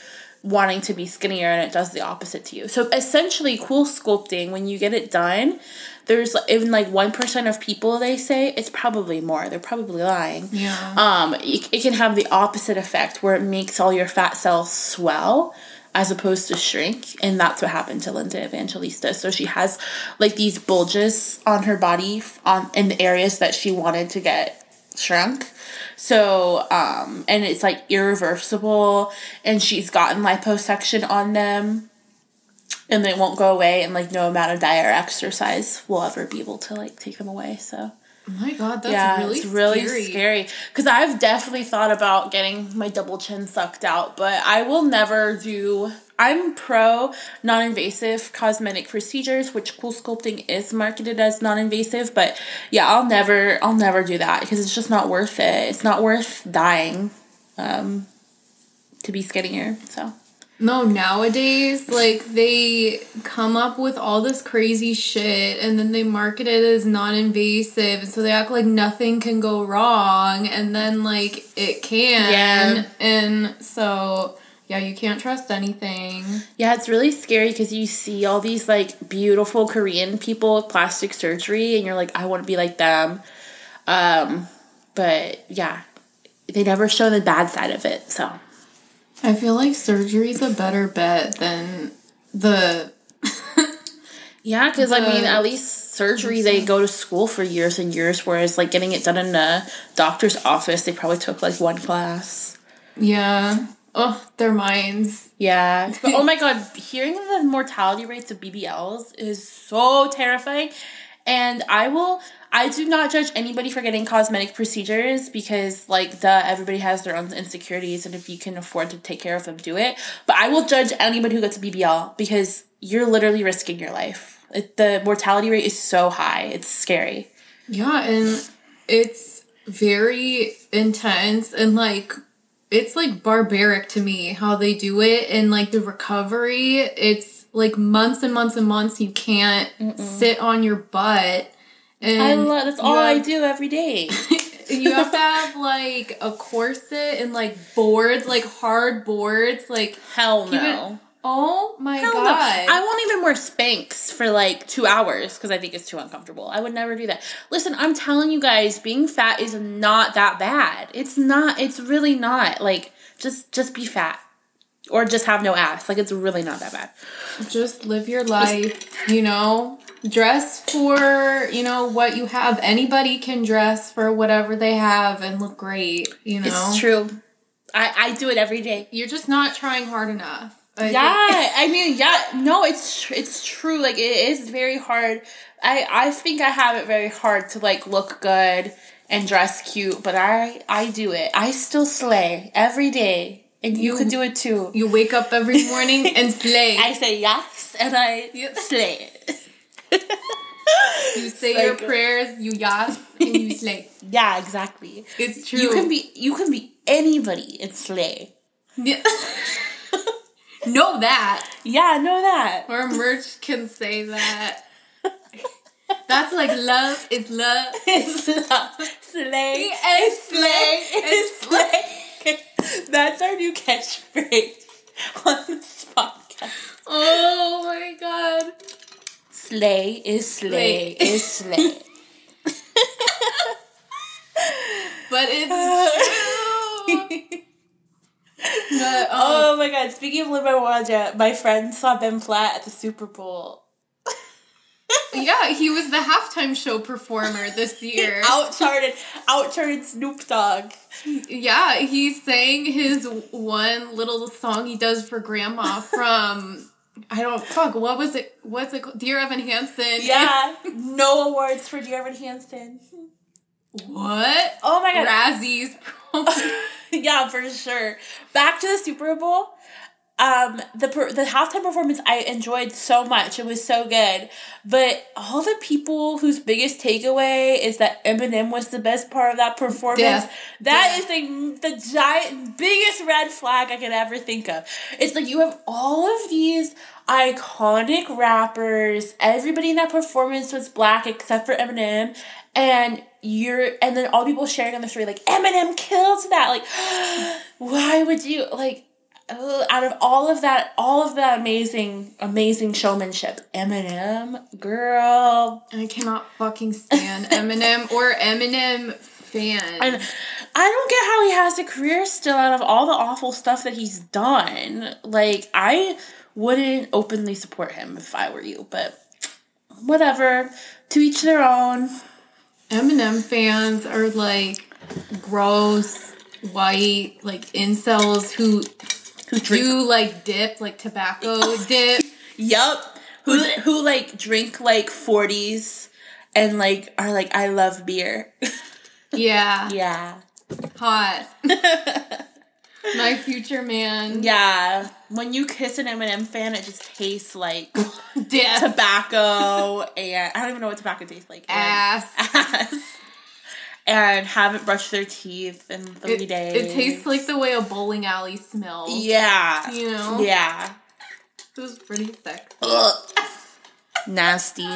wanting to be skinnier and it does the opposite to you. So essentially, cool sculpting when you get it done, there's even like one percent of people they say it's probably more. They're probably lying Yeah. um, it, it can have the opposite effect where it makes all your fat cells swell as opposed to shrink and that's what happened to linda evangelista so she has like these bulges on her body on in the areas that she wanted to get shrunk so um and it's like irreversible and she's gotten liposuction on them and they won't go away and like no amount of diet or exercise will ever be able to like take them away so oh my god, that's yeah, really it's really scary. scary. Because I've definitely thought about getting my double chin sucked out, but I will never do. I'm pro non-invasive cosmetic procedures, which cool sculpting is marketed as non-invasive. But yeah, I'll never, I'll never do that because it's just not worth it. It's not worth dying um, to be skinnier. So No, nowadays, like they come up with all this crazy shit and then they market it as non invasive. And so they act like nothing can go wrong. And then, like, it can. Yeah. And so, yeah, you can't trust anything. yeah, it's really scary because you see all these like beautiful Korean people with plastic surgery, and you're like, I want to be like them. Um, but yeah, they never show the bad side of it. So I feel like surgery's a better bet than the. yeah, because I mean, at least surgery they go to school for years and years, whereas like getting it done in a doctor's office, they probably took like one class. Yeah. Oh, their minds. Yeah. But oh my god, hearing the mortality rates of BBLs is so terrifying. And I will I do not judge anybody for getting cosmetic procedures because like the everybody has their own insecurities and if you can afford to take care of them, do it. But I will judge anybody who gets a BBL because you're literally risking your life. It, the mortality rate is so high. It's scary. Yeah, and it's very intense and like it's like barbaric to me how they do it and like the recovery. It's like months and months and months you can't sit on your butt. And I love that's all I do every day. you have to have like a corset and like boards, like hard boards, like Hell no. Oh my Hell god. no. I won't even wear Spanx for like two hours because I think it's too uncomfortable. I would never do that. Listen, I'm telling you guys, being fat is not that bad. It's not. It's really not. Like, just just be fat or just have no ass. Like, it's really not that bad. just live your life, you know. Dress for, you know, what you have. Anybody can dress for whatever they have and look great, you know. It's true. I I do it every day. You're just not trying hard enough. I yeah, think- I mean, yeah, no, it's tr- it's true. Like it is very hard. I I think I have it very hard to like look good and dress cute, but I I do it. I still slay every day, and you, You- can do it too. you wake up every morning and slay. I say yes, and I Yep. slay it. you say Like- your prayers, you yas, and you slay. yeah, exactly. It's true. You can be you can be anybody and slay. Yeah. know that. Yeah, know that. Our merch can say that. That's like love is love. It's love. Slay is slay is slay. That's our new catchphrase on this podcast. Oh my god. Slay is slay Slay. is slay. But it's true. But, um, oh my god, speaking of Lin Manuel my friend saw Ben Platt at the Super Bowl. yeah, he was the halftime show performer this year. Outcharted, outcharted Snoop Dogg. Yeah, he sang his one little song he does for grandma from I don't fuck, what was it what's it called? Dear Evan Hansen. Yeah, no awards for Dear Evan Hansen. What? Oh my god, Razzies. yeah, for sure. Back to the Super Bowl. Um, the per- the halftime performance I enjoyed so much. It was so good, but all the people whose biggest takeaway is that Eminem was the best part of that performance. Death. That is like the giant biggest red flag I could ever think of. It's like you have all of these iconic rappers. Everybody in that performance was black except for Eminem, and you're and then all people sharing on the story like Eminem killed that. Like, why would you like? out of all of that, all of that amazing, amazing showmanship, Eminem, girl, I cannot fucking stand Eminem or Eminem fan and I don't get how he has a career still out of all the awful stuff that he's done. Like, I wouldn't openly support him if I were you, but whatever. To each their own. Eminem fans are like gross, white, like incels who Who drink? do like dip, like tobacco dip. Yup. Who who like drink like forties and like are like I love beer. Yeah, yeah. hot. My future man. Yeah. When you kiss an Eminem fan, it just tastes like tobacco and I don't even know what tobacco tastes like. Ass. ass. And haven't brushed their teeth in three It, days. it tastes like the way a bowling alley smells. Yeah. You know? Yeah. It was pretty sexy. Ugh. Nasty.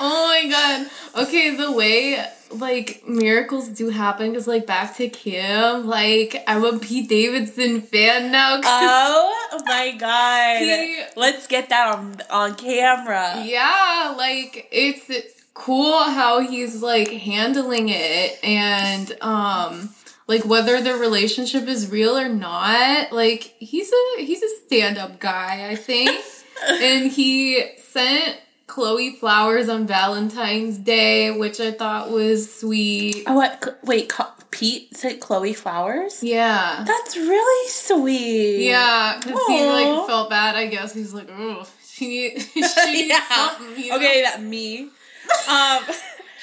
Oh my god. Okay, the way like miracles do happen because like back to Kim, like I'm a Pete Davidson fan now. Oh my god. He- Let's get that on on camera. yeah, like it's cool how he's like handling it and um like whether the relationship is real or not, like he's a he's a stand-up guy, I think. and he sent Chloe flowers on Valentine's Day, which I thought was sweet. Oh, what? Wait, Pete sent Chloe flowers? Yeah. That's really sweet. Yeah, because he like felt bad, I guess. He's like, oh, she, she needs yeah. something, you know? Okay, that me. Um,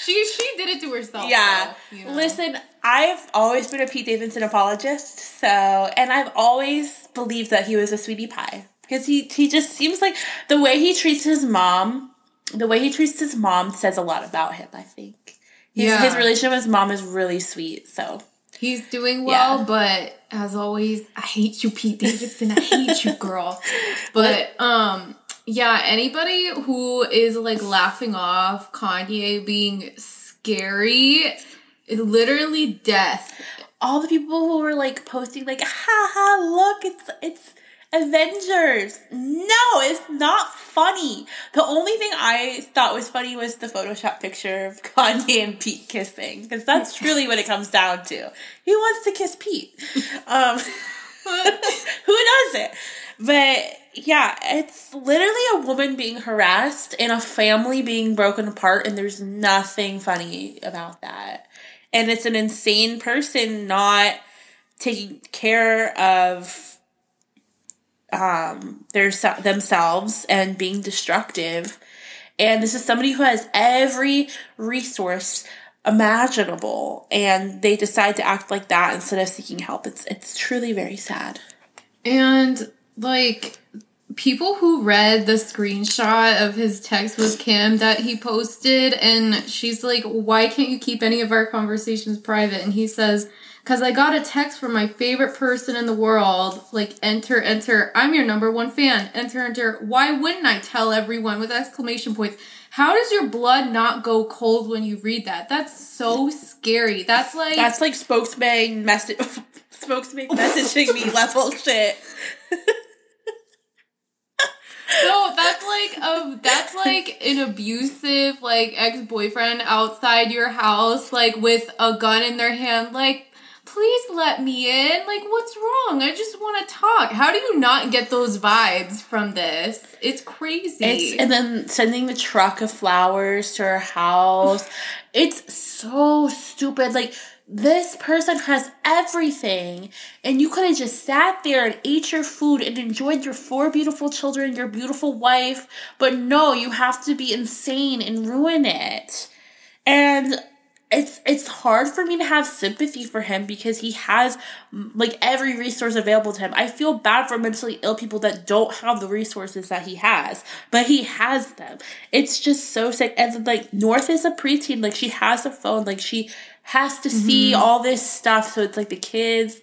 She she did it to herself. yeah. though, you know? Listen, I've always been a Pete Davidson apologist, so and I've always believed that he was a sweetie pie because he he just seems like the way he treats his mom, the way he treats his mom says a lot about him. I think. His, Yeah. his relationship with his mom is really sweet. So He's doing well, Yeah. but as always, I hate you, Pete Davidson. I hate you, girl. But um, yeah, anybody who is like laughing off Kanye being scary, is literally death. all the people who were like posting like ha ha look it's it's avengers. No it's not funny. The only thing i thought was funny was the photoshop picture of kanye and pete kissing because that's truly what it comes down to. He wants to kiss pete? Um who does it? but yeah it's literally a woman being harassed and a family being broken apart and there's nothing funny about that. And it's an insane person not taking care of um, their themselves and being destructive. And this is somebody who has every resource imaginable, and they decide to act like that instead of seeking help. It's it's truly very sad. And like people who read the screenshot of his text with Kim that he posted, and she's like, Why can't you keep any of our conversations private? And he says, Because I got a text from my favorite person in the world, like, enter, enter, I'm your number one fan, enter, enter. Why wouldn't I tell everyone with exclamation points? How does your blood not go cold when you read that? That's so scary. That's like That's like spokesman message spokesman messaging me level shit. no, that's like um that's like an abusive like ex-boyfriend outside your house like with a gun in their hand like please let me in. Like what's wrong? I just want to talk. How do you not get those vibes from this? It's crazy. It's, and then sending the truck of flowers to her house. it's so stupid. Like this person has everything and you could have just sat there and ate your food and enjoyed your four beautiful children your beautiful wife but no you have to be insane and ruin it and it's it's hard for me to have sympathy for him because he has like every resource available to him. I feel bad for mentally ill people that don't have the resources that he has, but he has them. It's just so sick. And like North is a preteen, like she has a phone, like she has to see mm-hmm. all this stuff. So it's like the kids,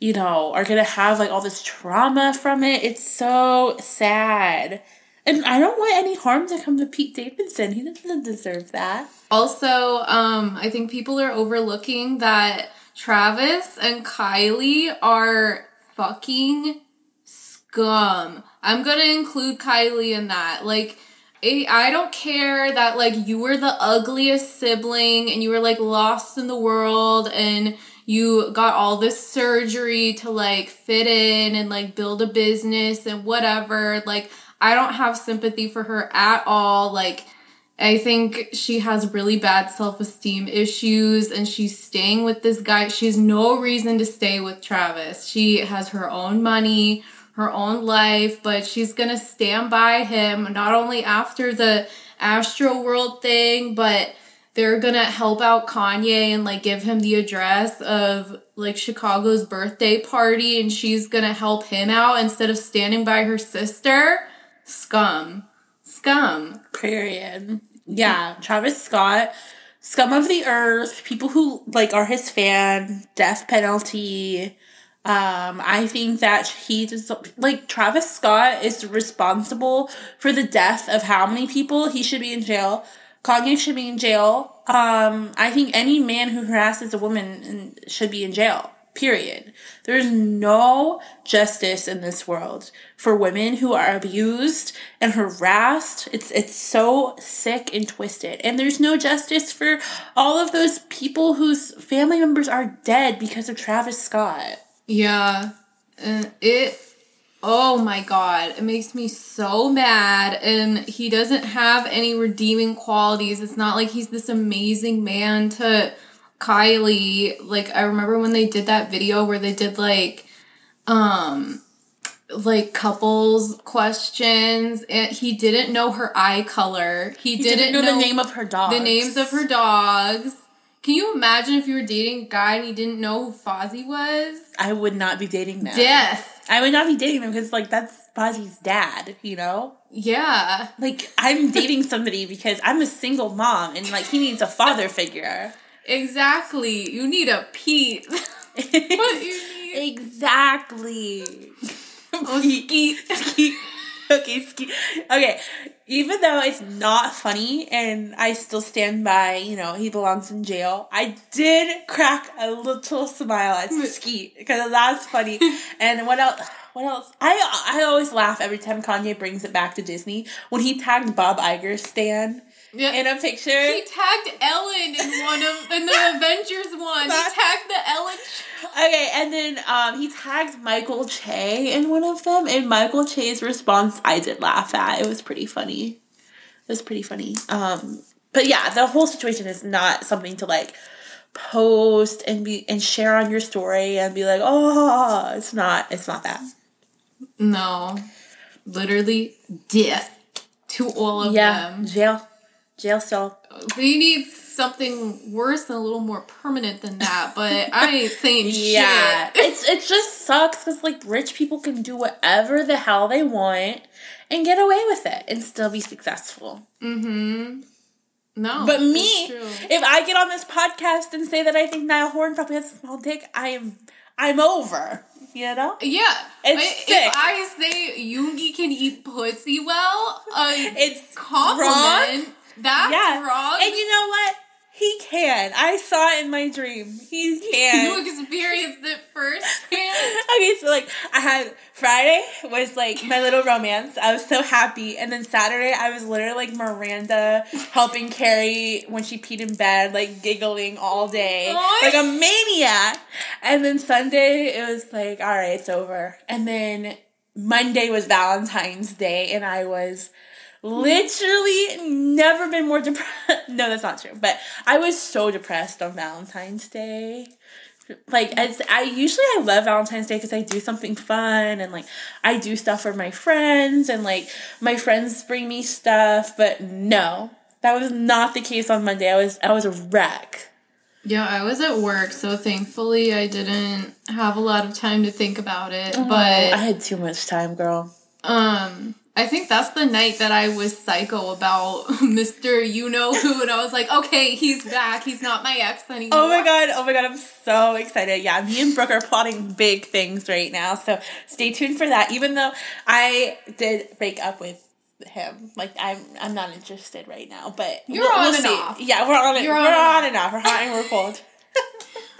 you know, are gonna have like all this trauma from it. It's so sad. And I don't want any harm to come to Pete Davidson. He doesn't deserve that. Also, um, I think people are overlooking that Travis and Kylie are fucking scum. I'm gonna include Kylie in that. Like, I don't care that like you were the ugliest sibling and you were like lost in the world and you got all this surgery to like fit in and like build a business and whatever. Like I don't have sympathy for her at all. Like I think she has really bad self-esteem issues and she's staying with this guy. She has no reason to stay with Travis. She has her own money her own life, but she's gonna stand by him not only after the Astroworld thing, but they're gonna help out Kanye and like give him the address of like Chicago's birthday party and she's gonna help him out instead of standing by her sister. Scum. Scum. Period. Yeah, Travis Scott, scum of the earth, people who like are his fan, death penalty, um, I think that he just like Travis Scott is responsible for the death of how many people he should be in jail. Kanye should be in jail. Um, I think any man who harasses a woman should be in jail. Period. There's no justice in this world for women who are abused and harassed. It's it's so sick and twisted. And there's no justice for all of those people whose family members are dead because of Travis Scott. Yeah. It oh my god, it makes me so mad and he doesn't have any redeeming qualities. It's not like he's this amazing man to Kylie. Like I remember when they did that video where they did like um like couples questions and he didn't know her eye color. He, he didn't, didn't, know, know the name of her dogs. The names of her dogs. Can you imagine if you were dating a guy and you didn't know who Fozzie was? I would not be dating them. Death. I would not be dating them because like that's Fozzie's dad, you know? Yeah. Like I'm dating somebody because I'm a single mom and like he needs a father figure. Exactly. You need a Pete. what you need. Exactly. Oh, skeet. Skeet. okay, ski. Okay, even though it's not funny and I still stand by, you know, he belongs in jail, I did crack a little smile at Skeet because that's funny. and what else? What else? I I always laugh every time Kanye brings it back to Disney when he tagged Bob Iger Stan yeah. in a picture. He tagged Ellen in one of in the Avengers one. He tagged the Ellen. Okay, and then um, he tagged Michael Che in one of them, and Michael Che's response I did laugh at. It was pretty funny. It was pretty funny. Um, but yeah, the whole situation is not something to like post and be and share on your story and be like, oh, it's not. It's not that. No. Literally death to all of yeah, them. jail, jail cell. We need something worse and a little more permanent than that, but I ain't saying Yeah, shit. it's it just sucks because like rich people can do whatever the hell they want and get away with it and still be successful. Mm-hmm. No. But me, if I get on this podcast and say that I think Niall Horan probably has a small dick, I am I'm over. You know? Yeah. It's I- sick. If I say Yoongi can eat pussy well, It's compliment. That's yeah. wrong. And you know what? He can. I saw it in my dream. He can. you experienced it firsthand. okay, so like I had Friday was like my little romance. I was so happy, and then Saturday I was literally like Miranda helping Carrie when she peed in bed, like giggling all day, like a maniac. And then Sunday it was like, all right, it's over. And then Monday was Valentine's Day, and I was literally never been more depressed. No, that's not true. But I was so depressed on Valentine's Day. Like as I usually I love Valentine's Day because I do something fun and like I do stuff for my friends and like my friends bring me stuff. But no, that was not the case on Monday. I was I was a wreck. Yeah, I was at work, so thankfully I didn't have a lot of time to think about it. I But I had too much time, girl. um I think that's the night that I was psycho about Mr. You Know Who, and I was like, okay, he's back. He's not my ex anymore. Oh my god, oh my god, I'm so excited. Yeah, me and Brooke are plotting big things right now, so stay tuned for that. Even though I did break up with him. Like I'm I'm not interested right now, but You're on and off. Yeah, we're on it. You're we're on on and off. We're hot and we're cold.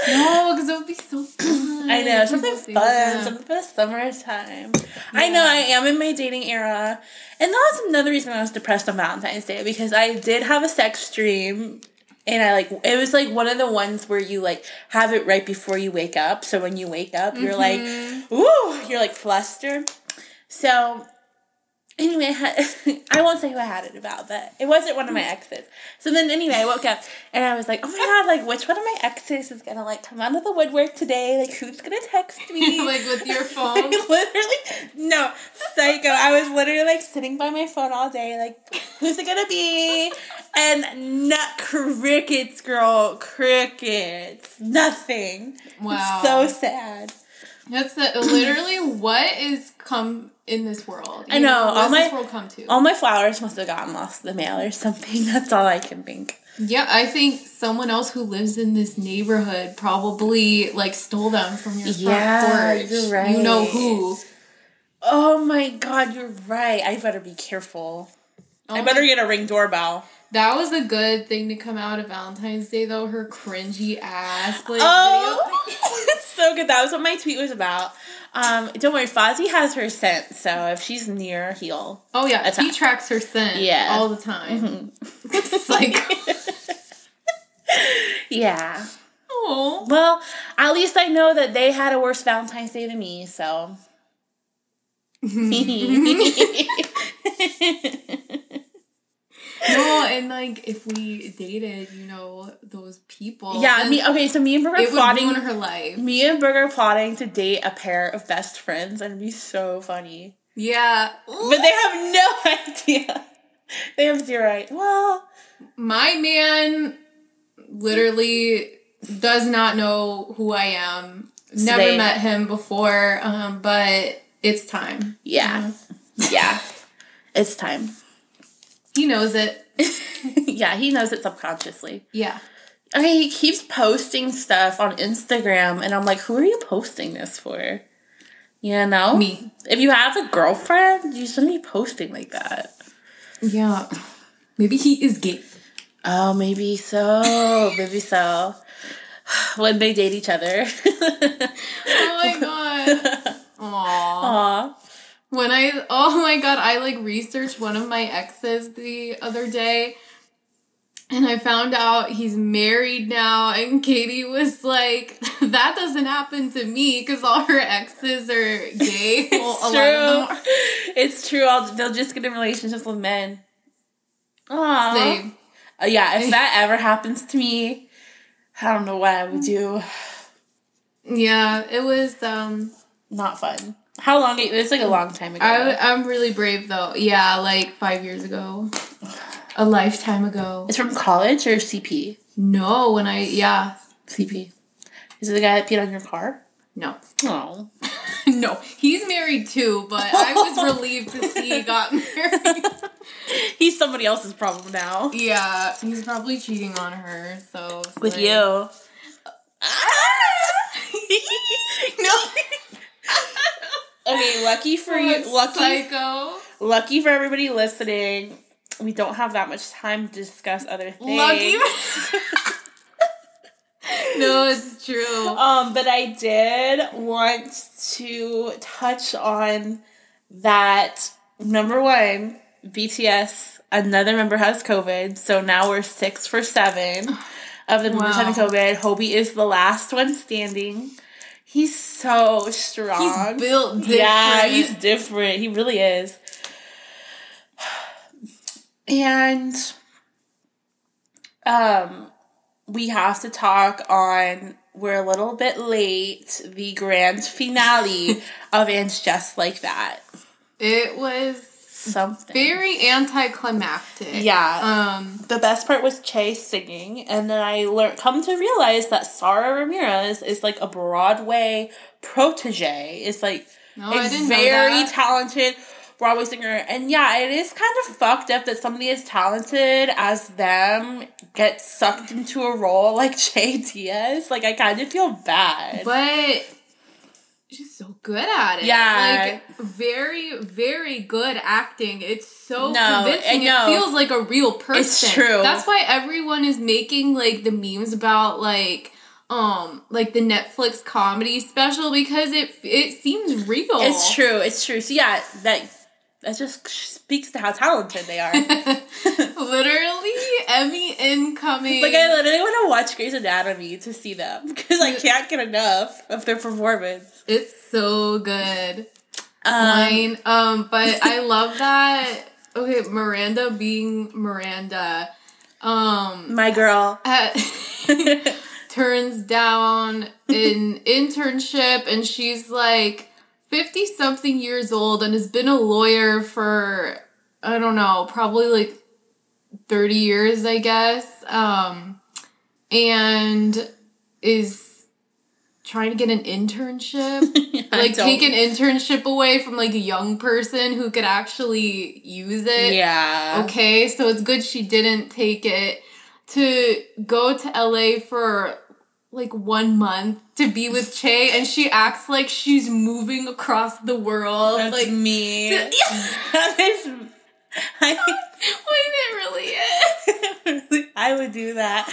No, because it would be so fun. I know, something fun, that. something for the summertime. I know I am in my dating era. And that was another reason I was depressed on Valentine's Day because I did have a sex dream and I like it was like one of the ones where you like have it right before you wake up. So when you wake up, you're like, mm-hmm. ooh, you're like flustered. So anyway, I, had, I won't say who I had it about, but it wasn't one of my exes. So then anyway, I woke up and I was like, oh my god, like which one of my exes is gonna like come out of the woodwork today? Like who's gonna text me? like with your phone. literally, no, psycho. I was literally like sitting by my phone all day, like, who's it gonna be? And not crickets, girl, crickets, nothing. Wow. so sad. That's the, literally what is come in this world. I know, What all my- world come to? All my flowers must have gotten lost in the mail or something. That's all I can think. yeah, I think someone else who lives in this neighborhood probably like stole them from your front porch. you're You know who? Oh my god, you're right. I better be careful. Oh I Oh better my- get a ring doorbell. That was a good thing to come out of Valentine's Day though. Her cringy ass like Oh, it's so good. That was what my tweet was about. Um, don't worry, Fozzie has her scent, so if she's near, he'll. Oh yeah, Attack. he tracks her scent. Yeah. all the time. It's like, Yeah. oh, Well, at least I know that they had a worse Valentine's Day than me, so. no, and like if we dated, you know, those people. yeah, me. Okay, so me and Burger are it would plotting. her life. Me and Burger are plotting to date a pair of best friends, and be so funny. Yeah, But they have no idea. They have zero. idea. Well, my man literally does not know who I am. Never they- met him before, um, but it's time. yeah, yeah. It's time. He knows it. yeah, he knows it subconsciously. Yeah. I mean, he keeps posting stuff on Instagram, and I'm like, who are you posting this for? You know? Me. If you have a girlfriend, you shouldn't be posting like that. Yeah. Maybe he is gay. Oh, maybe so. maybe so. When they date each other. Oh my god. Aww. Aw. When I oh my god, I like researched one of my exes the other day and I found out he's married now and Katie was like that doesn't happen to me cuz all her exes are gay. Well, It's a lot of them true. are. It's true. I'll, they'll just get in relationships with men. Aww. Same. Uh, yeah, if that ever happens to me, I don't know what I would do. Yeah, it was um Not fun. How long? It was like a long time ago. I, I'm really brave though. Yeah, like five years ago. A lifetime ago. it's from college or CP? No, when I, yeah. CP. Is it the guy that peed on your car? No. Oh. no. He's married too, but I was relieved to see he got married. He's somebody else's problem now. yeah, he's probably cheating on her, so. it's With like- you. no. Okay, lucky for you. Lucky. Psycho. Lucky for everybody listening. We don't have that much time to discuss other things. Lucky. no, it's true. Um, but I did want to touch on that number one, BTS, another member has COVID, so now we're six for seven of the members Wow. having COVID. Hobi is the last one standing. He's so strong. He's built different. Yeah, he's different. He really is. And um we have to talk on we're a little bit late the grand finale of and just like that It was something very anticlimactic. yeah Um. the best part was Chase singing, and then I learned come to realize that Sara Ramirez is like a Broadway protege. Is like No, a I didn't know very talented Broadway singer. And yeah, it is kind of fucked up that somebody as talented as them gets sucked into a role like Che Diaz. Like I kind of feel bad. But she's so good at it. Yeah. Like very, very good acting. It's so No, convincing. It feels like a real person. It's true. That's why everyone is making like the memes about like um like the Netflix comedy special because it it seems real. it's true. It's true. So yeah, that that just speaks to how talented they are. Literally Emmy incoming. Like I literally want to watch Grey's Anatomy to see them because I can't get enough of their performance. it's so good. Um, Fine. Um, but I love that. Okay, Miranda being Miranda. Um, my girl. at, turns down an internship, and she's like fifty something years old, and has been a lawyer for I don't know, probably like thirty years, I guess. Um, and is trying to get an internship I like take an internship away from like a young person who could actually use it. Yeah. Okay, so it's good she didn't take it to go to LA for like one month to be with Che and she acts like she's moving across the world. That's like me. Yeah. that is. I, wait, it really is. I would do that.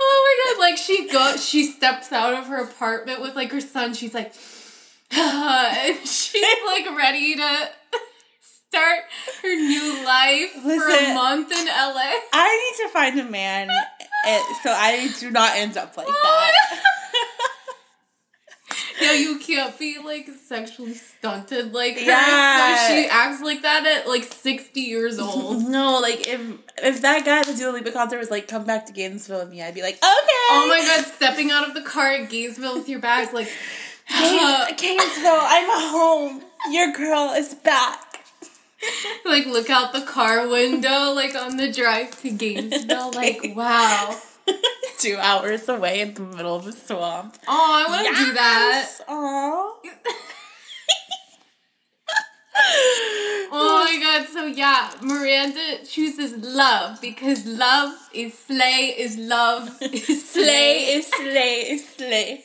Oh my god, like she goes she steps out of her apartment with like her son, she's like and she's like ready to start her new life for a month in LA. I need to find a man so I do not end up like that. Yeah, you can't be like sexually stunted like her. Yeah. So she acts like that at like 60 years old. No, like if if that guy at the Dua Lipa concert was like, "Come back to Gainesville with me," I'd be like, "Okay." Oh my god, stepping out of the car at Gainesville with your bags, like, Gaines- Gainesville, I'm home. Your girl is back. like look out the car window, like on the drive to Gainesville, like, wow. Two hours away in the middle of a swamp. Oh, I want to do that. Aww. Oh my god, so yeah, Miranda chooses love because love is slay, is love, is Slay is slay is slay.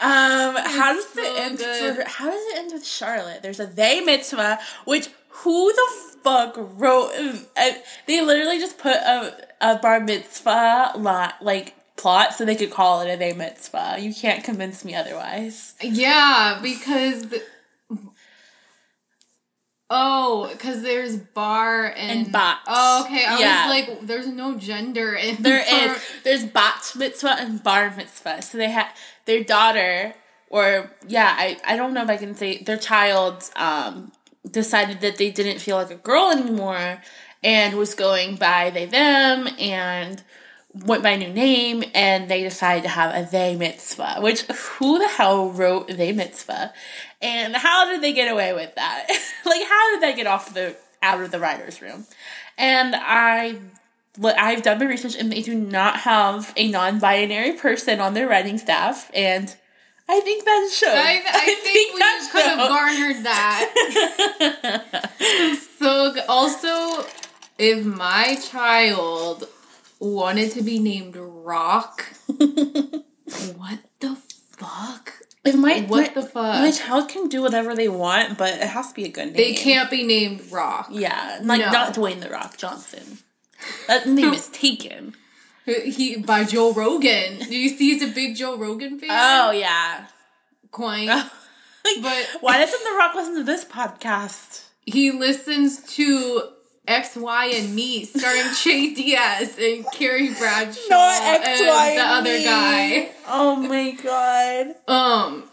Um, how does so it end good. for how does it end with Charlotte? There's a they mitzvah, which who the fuck wrote? Uh, they literally just put a a bar mitzvah lot like plot so they could call it a they mitzvah. You can't convince me otherwise. Yeah, because oh, because there's bar and, And bat. Oh, okay. I Yeah. was like, there's no gender in There bar. is there's bat mitzvah and bar mitzvah. So they had their daughter or yeah, I, I don't know if I can say their child um decided that they didn't feel like a girl anymore and was going by they them and went by a new name and they decided to have a they mitzvah, which who the hell wrote they mitzvah? And how did they get away with that? like how did they get off the out of the writer's room? And I I've done my research and they do not have a non-binary person on their writing staff and I think that shows. I, I, think, we could have garnered that. so also, if my child wanted to be named Rock, what the fuck? If my What my, the fuck? my child can do whatever they want, but it has to be a good name. They can't be named Rock. Yeah, like No. not Dwayne the Rock Johnson. That name is taken. He by Joe Rogan. Do you see he's a big Joe Rogan fan? Oh yeah. Quite. But- why doesn't the Rock listen to this podcast? He listens to X, Y, and Me, starring Che Diaz and Carrie Bradshaw Not X, and Y, the and other Me. guy. Oh my god. Um,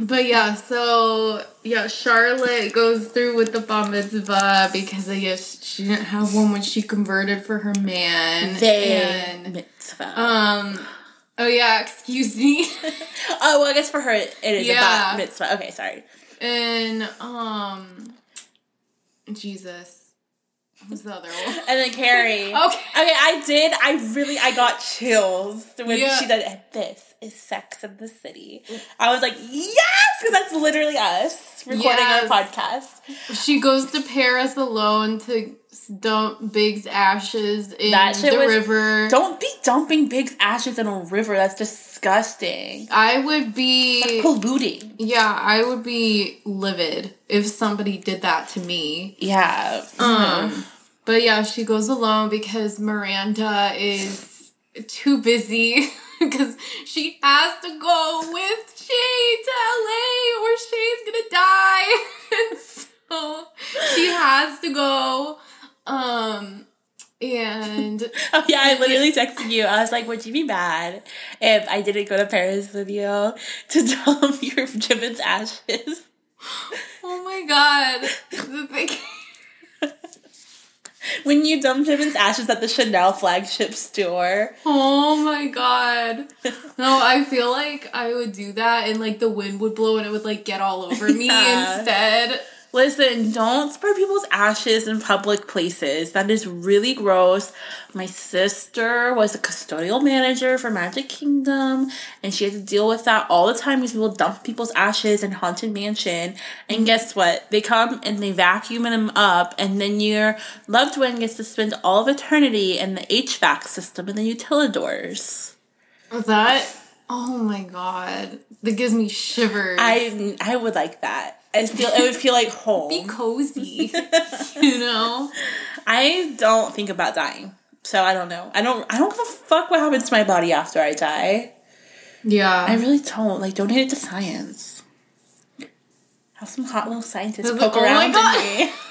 but yeah, so yeah, Charlotte goes through with the bar mitzvah because I guess she didn't have one when she converted for her man. They and mitzvah. um, oh yeah, excuse me, oh, well, I guess for her it is yeah. a bat mitzvah. Okay, sorry. and um, Jesus, was the other one? And then Carrie. Okay. Okay, I did. I really, I got chills when Yeah. she said, "This is Sex in the City." I was like, "Yes," because that's literally us recording Yes. our podcast. She goes to Paris alone to dump Big's ashes in That shit the was- river. Don't be dumping Big's ashes in a river. That's disgusting. I would be Polluting. Yeah, I would be livid if somebody did that to me. Yeah. Um, but yeah, she goes alone because Miranda is too busy because she has to go with Che to LA or Che's gonna die. so she has to go. Um, and Oh yeah, I literally texted you. I was like, "Would you be mad if I didn't go to Paris with you to dump your Jimin's ashes?" oh my god, the thing. When you dumped Jimin's ashes at the Chanel flagship store. Oh my god. No, I feel like I would do that and like the wind would blow and it would like get all over me Yeah. instead. Listen, don't spread people's ashes in public places. That is really gross. My sister was a custodial manager for Magic Kingdom, and she had to deal with that all the time because people dump people's ashes in Haunted Mansion. And guess what? They come and they vacuum them up, and then your loved one gets to spend all of eternity in the HVAC system in the utilidors. That oh my god. That gives me shivers. I I would like that. I feel it would feel like home. be cozy. you know? I don't think about dying. So I don't know. I don't I don't give a fuck what happens to my body after I die. Yeah. I really don't. Like donate it to science. Have some hot little scientists poke oh my around God. in me.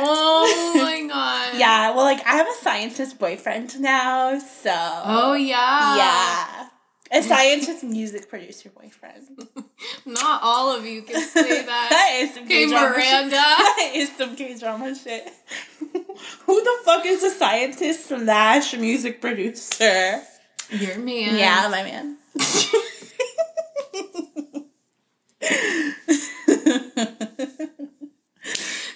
oh my god. yeah, well like I have a scientist boyfriend now, so Oh yeah. Yeah. A scientist music producer boyfriend. Not all of you can say that. That is some K-drama Miranda. shit. That is some K-drama shit. Who the fuck is a scientist slash music producer? Your man. Yeah, my man.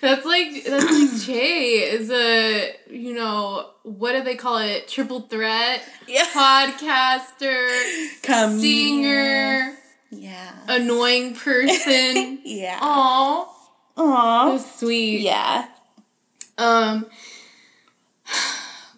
That's like that's like Jay is a you know what do they call it triple threat yeah. podcaster Come singer Yeah. annoying person. Yeah. Aw, Aw. sweet. Yeah. Um,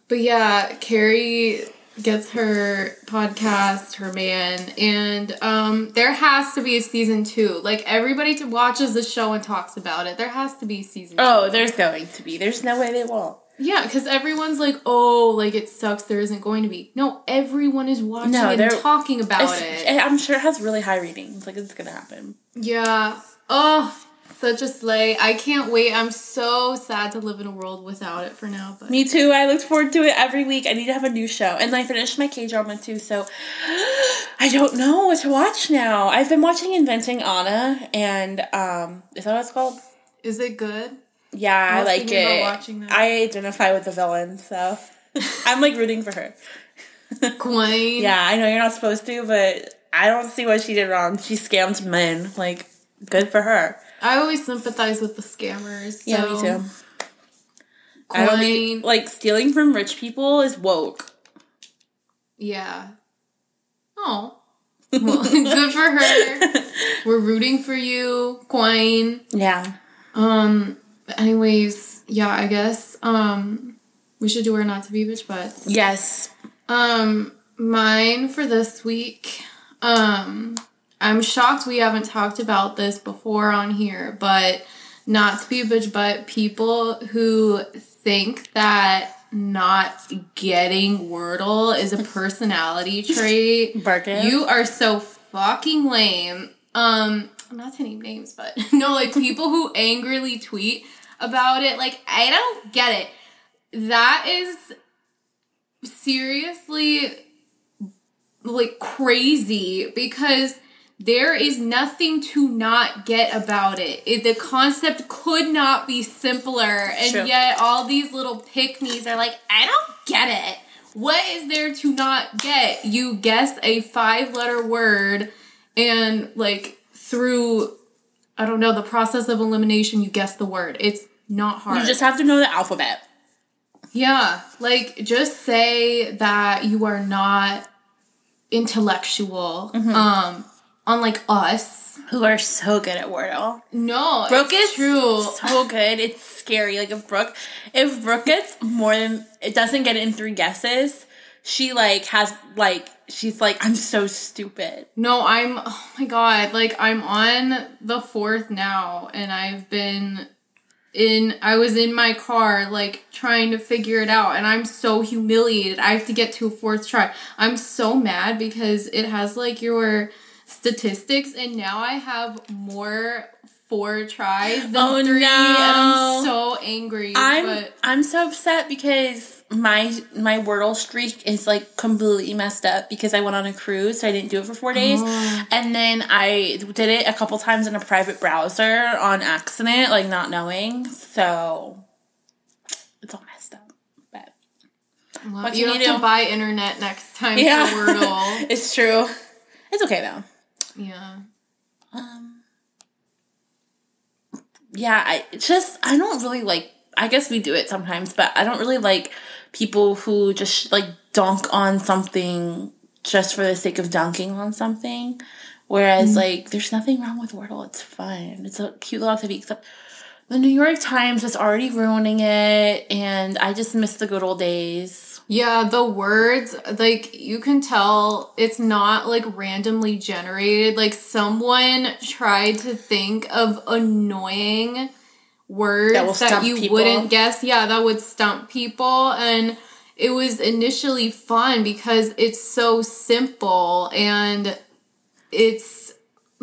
but yeah, Carrie gets her podcast, her man, and um, there has to be a season two. Like everybody watches the show and talks about it. There has to be season. Oh, two. there's going to be. There's no way they won't. yeah, because everyone's like, oh, like it sucks. There isn't going to be. No, everyone is watching No, and talking about it. I'm sure it has really high ratings. Like it's gonna happen. Yeah. Oh, such a slay. I can't wait. I'm so sad to live in a world without it for now. But Me too. I look forward to it every week. I need to have a new show, and I finished my K drama too. So I don't know what to watch now. I've been watching Inventing Anna, and um, is that what it's called? is it good? Yeah, I, was like it. watching that. I identify with the villain, so I'm like rooting for her. Queen. Yeah, I know you're not supposed to, but I don't see what she did wrong. She scammed men. Like, good for her. I always sympathize with the scammers. Yeah, so me too. I don't need, like stealing from rich people is woke. Yeah. Oh. Well, good for her. We're rooting for you, Queen. Yeah. Um. Anyways, yeah, I guess um we should do our not to be bitch butts. Yes. Um, mine for this week. Um, I'm shocked we haven't talked about this before on here, but not to be a bitch, but people who think that not getting Wordle is a personality trait. Birkin. You are so fucking lame. Um, I'm not to name names, but no, like people who angrily tweet about it. Like, I don't get it. That is seriously like crazy because there is nothing to not get about it. it the concept could not be simpler, and True. yet all these little pick me's are like, I don't get it. What is there to not get? You guess a five letter word, and like through, I don't know, the process of elimination, you guess the word. It's not hard. You just have to know the alphabet. Yeah, like just say that you are not intellectual. Mm-hmm. Um, unlike us. Who are so good at Wordle. No, Brooke it's is true. so good. It's scary. Like if Brooke, if Brooke gets more than it doesn't get it in three guesses, she like has like she's like I'm so stupid. No, I'm. Oh my god! Like I'm on the fourth now, and I've been in. I was in my car, like trying to figure it out, and I'm so humiliated. I have to get to a fourth try. I'm so mad because it has like your statistics, and now I have more four tries than Oh, three, no. and I'm so angry. I'm but I'm so upset because my my Wordle streak is like completely messed up because I went on a cruise, so I didn't do it for four days, Oh. and then I did it a couple times in a private browser on accident, like not knowing. So it's all messed up. But well, what you can have to do? buy internet next time yeah, for Wordle. it's true. It's okay though. Yeah. Um, yeah, I just I don't really like. I guess we do it sometimes, but I don't really like people who just like dunk on something just for the sake of dunking on something. Whereas, like, there's nothing wrong with Wordle. It's fun. It's a cute little activity. Except the New York Times is already ruining it, and I just miss the good old days. Yeah, the words, like, you can tell it's not like randomly generated. Like, someone tried to think of annoying words That that, you people. wouldn't guess. Yeah, that would stump people. And it was initially fun because it's so simple and it's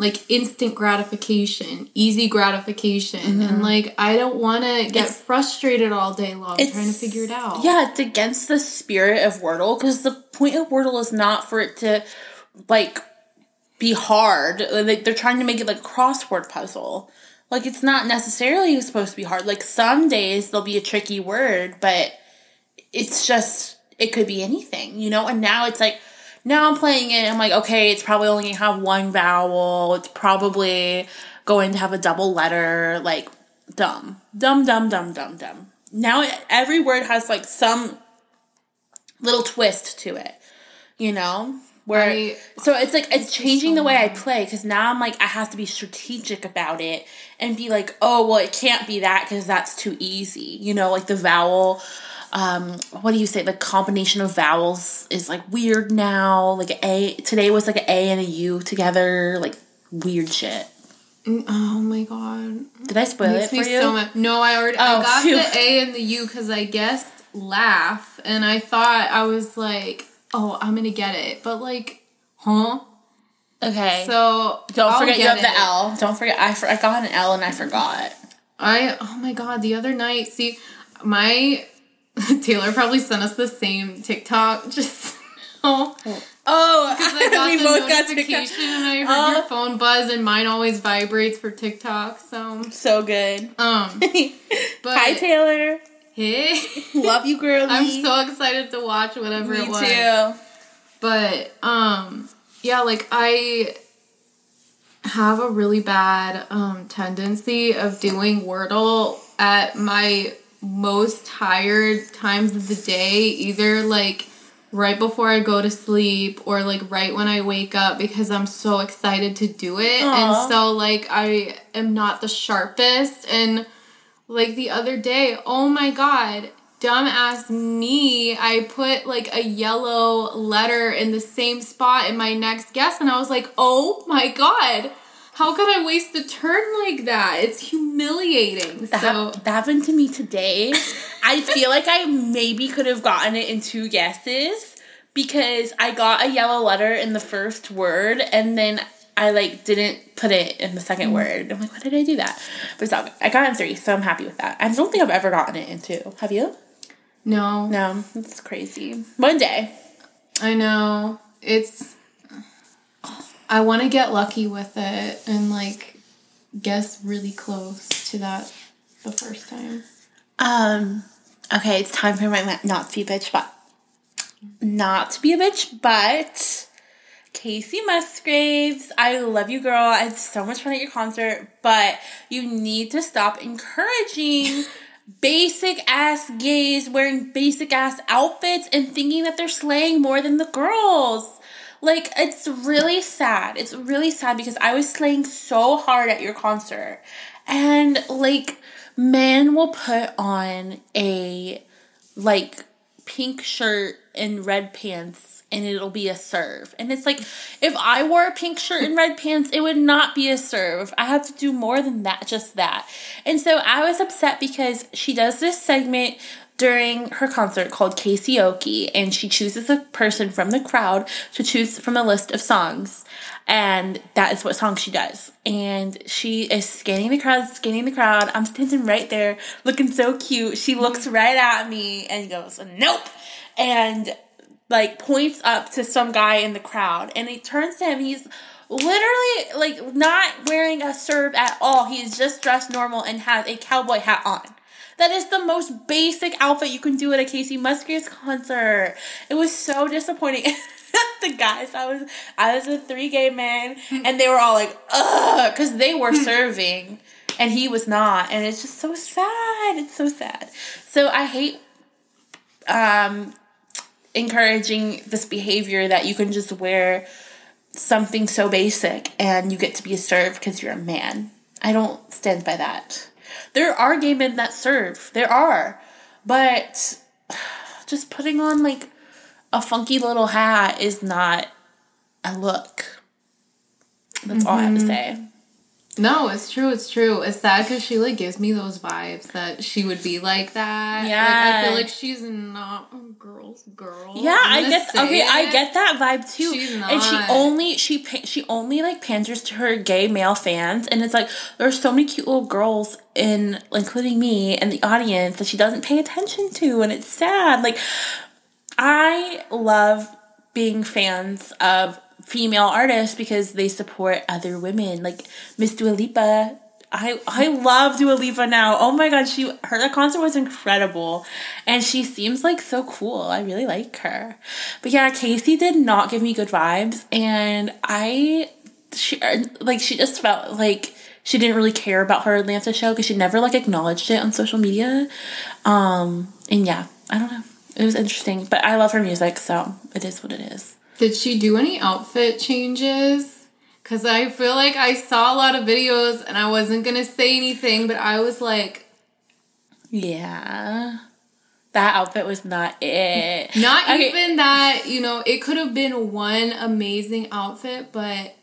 like instant gratification, easy gratification. And like, I don't want to get Mm-hmm. It's- frustrated all day long trying to figure it out. Yeah, it's against the spirit of Wordle because the point of Wordle is not for it to like be hard. Like they're trying to make it like a crossword puzzle. Like it's not necessarily supposed to be hard. Like some days there'll be a tricky word, but it's just it could be anything, you know. And now it's like now I'm playing it. I'm like, okay, it's probably only gonna have one vowel. It's probably going to have a double letter. Like dumb, dumb, dumb, dumb, dumb, dumb. Now every word has like some little twist to it, you know. Where I- so it's like it's changing the way I play because now I'm like I have to be strategic about it and be like, oh well, it can't be that because that's too easy, you know, like the vowel. Um, what do you say? The combination of vowels is like weird now. Like a today was like an A and a U together, like weird shit. Oh my god. Did I spoil it me for you? so mad. No, I already Oh, I got phew. the A and the U because I guessed laugh and I thought I was like, oh, I'm gonna get it. But like, huh? okay. So Don't I'll forget you have the. L. Don't forget I, for, I got an L and I forgot. I oh my god, the other night, see my Taylor probably sent us the same TikTok just now. Oh, Because I got we the both got notification TikTok. and I heard Oh. your phone buzz and mine always vibrates for TikTok. So, So good. um, but Hi Taylor. hey, Love you, girlie. I'm so excited to watch whatever Me it was. too. But um yeah, like I have a really bad um tendency of doing Wordle at my most tired times of the day, either like right before I go to sleep or like right when I wake up because I'm so excited to do it. Aw. And so like I am not the sharpest and like the other day, oh my god, dumbass me, I put like a yellow letter in the same spot in my next guess, and I was like, oh my god, how could I waste a turn like that? It's humiliating. That, So that happened to me today. I feel like I maybe could have gotten it in two guesses because I got a yellow letter in the first word and then I like didn't put it in the second mm-hmm. word. I'm like, why did I do that? But it's all good. I got it in three, so I'm happy with that. I don't think I've ever gotten it in two. Have you? no, No, it's crazy. One day. I know it's. I want to get lucky with it and like guess really close to that the first time. Um, okay, it's time for my not to be a bitch, but not to be a bitch, but Kacey Musgraves, I love you, girl. I had so much fun at your concert, but you need to stop encouraging basic ass gays wearing basic ass outfits and thinking that they're slaying more than the girls. Like, it's really sad. It's really sad because I was slaying so hard at your concert. And, like, men will put on a, like, pink shirt and red pants and it'll be a serve. And it's like, if I wore a pink shirt and red pants, it would not be a serve. I have to do more than that, just that. And so I was upset because she does this segment during her concert called karaoke and she chooses a person from the crowd to choose from a list of songs. And that is what song she does. And she is scanning the crowd scanning the crowd. I'm standing right there looking so cute. She looks right at me and goes nope. And like points up to some guy in the crowd. And he turns to him. He's literally like not wearing a serve at all. He's just dressed normal and has a cowboy hat on that is the most basic outfit you can do at a Kacey Musgraves concert. It was so disappointing. the guys, I was I was with three gay men, and they were all like, ugh, because they were serving, and he was not, and it's just so sad. It's so sad. So I hate um encouraging this behavior that you can just wear something so basic and you get to be served because you're a man. I don't stand by that. There are gay men that serve. There are. But just putting on like a funky little hat is not a look. That's all I have to mm-hmm. say. No, it's true. It's true. It's sad because she like gives me those vibes that she would be like that. like, I feel like she's not a girl's girl. Yeah, I'm get say okay. I get that vibe too. She's And she only she she only like panders to her gay male fans, and it's like there's so many cute little girls in, including me, and the audience that she doesn't pay attention to, and it's sad. Like I love being fans of female artists because they support other women, like Miss Dua Lipa. I I love Dua Lipa now. Oh my god, she her concert was incredible, and she seems like so cool. I really like her. But yeah, Casey did not give me good vibes, and I she like she just felt like she didn't really care about her Atlanta show because she never like acknowledged it on social media. Um, and yeah, I don't know. It was interesting, but I love her music, so it is what it is. Did she do any outfit changes? Because I feel like I saw a lot of videos and I wasn't going to say anything, but I was like, Yeah. That outfit was not it. not Okay. even that, you know, it could have been one amazing outfit, but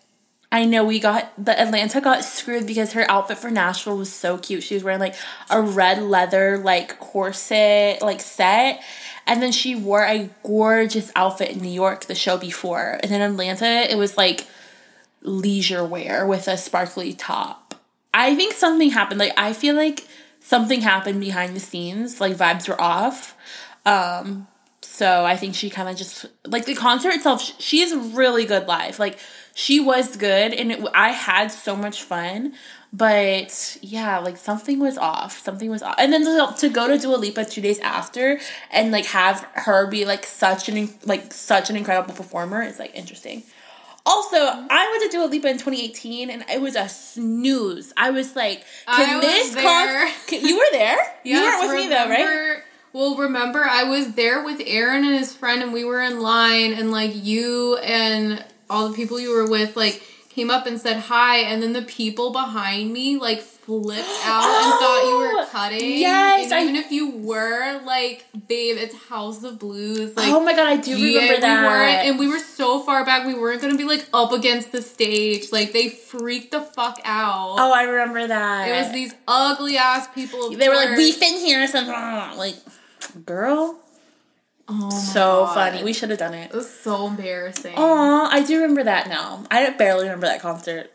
I know we got the Atlanta got screwed because her outfit for Nashville was so cute. She was wearing like a red leather like corset like set. And then she wore a gorgeous outfit in New York the show before. And then in Atlanta it was like leisure wear with a sparkly top. I think something happened. Like I feel like something happened behind the scenes. Like vibes were off. Um so I think she kind of just like the concert itself. sh- She is really good live. Like she was good, and it, I had so much fun. But yeah, like something was off. Something was off. And then to, to go to Dua Lipa two days after and like have her be like such an like such an incredible performer is like interesting. Also, I went to Dua Lipa in 2018 and it was a snooze. I was like, can I was this there. can- you were there? you weren't with me though, right? Well, remember, I was there with Aaron and his friend, and we were in line, and like you and all the people you were with, like came up and said hi, and then the people behind me like flipped out and thought you were cutting. yes, and I- even if you were, like, babe, it's House of Blues. Like, oh my god, I do yeah, remember that. we weren't, and we were so far back, we weren't gonna be like up against the stage. Like, they freaked the fuck out. oh, I remember that. It was these ugly ass people. They were like, we've been here since like, girl, Oh so God. funny. We should have done it. It was so embarrassing. Aw, I do remember that now. I barely remember that concert.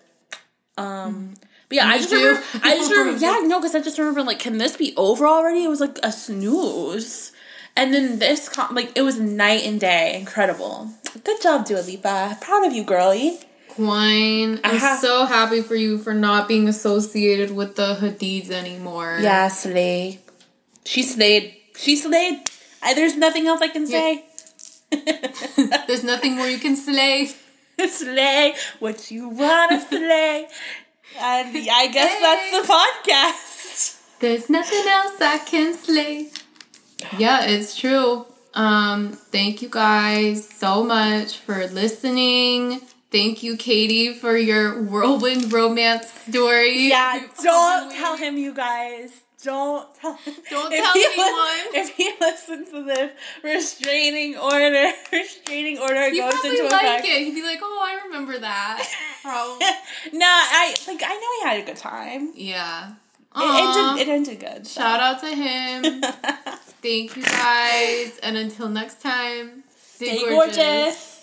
Um, but yeah, I Me just too. remember. I just remember. Yeah, no, because I just remember like, can this be over already? It was like a snooze, and then this con- like it was night and day. Incredible. Good job, Dua Lipa. Proud of you, girlie. Quine, I'm Uh-huh. so happy for you for not being associated with the Hadids anymore. Yeah, slay. She slayed. She slayed. I, there's nothing else I can say. There's nothing more you can slay. slay what you wanna slay. And I guess that's the podcast. There's nothing else I can slay. Yeah, it's true. Um, thank you guys so much for listening. Thank you, Katie, for your whirlwind romance story. Yeah, don't tell him, you guys. Don't tell. Don't tell he anyone. if he listens to this, restraining order, restraining order He'd goes probably into like effect. it. He'd be like, "Oh, I remember that." Probably. nah, I like. I know he had a good time. It, Yeah. it, Aw. ended, it ended good. so. Shout out to him. Thank you guys, and until next time, stay, Stay gorgeous. gorgeous.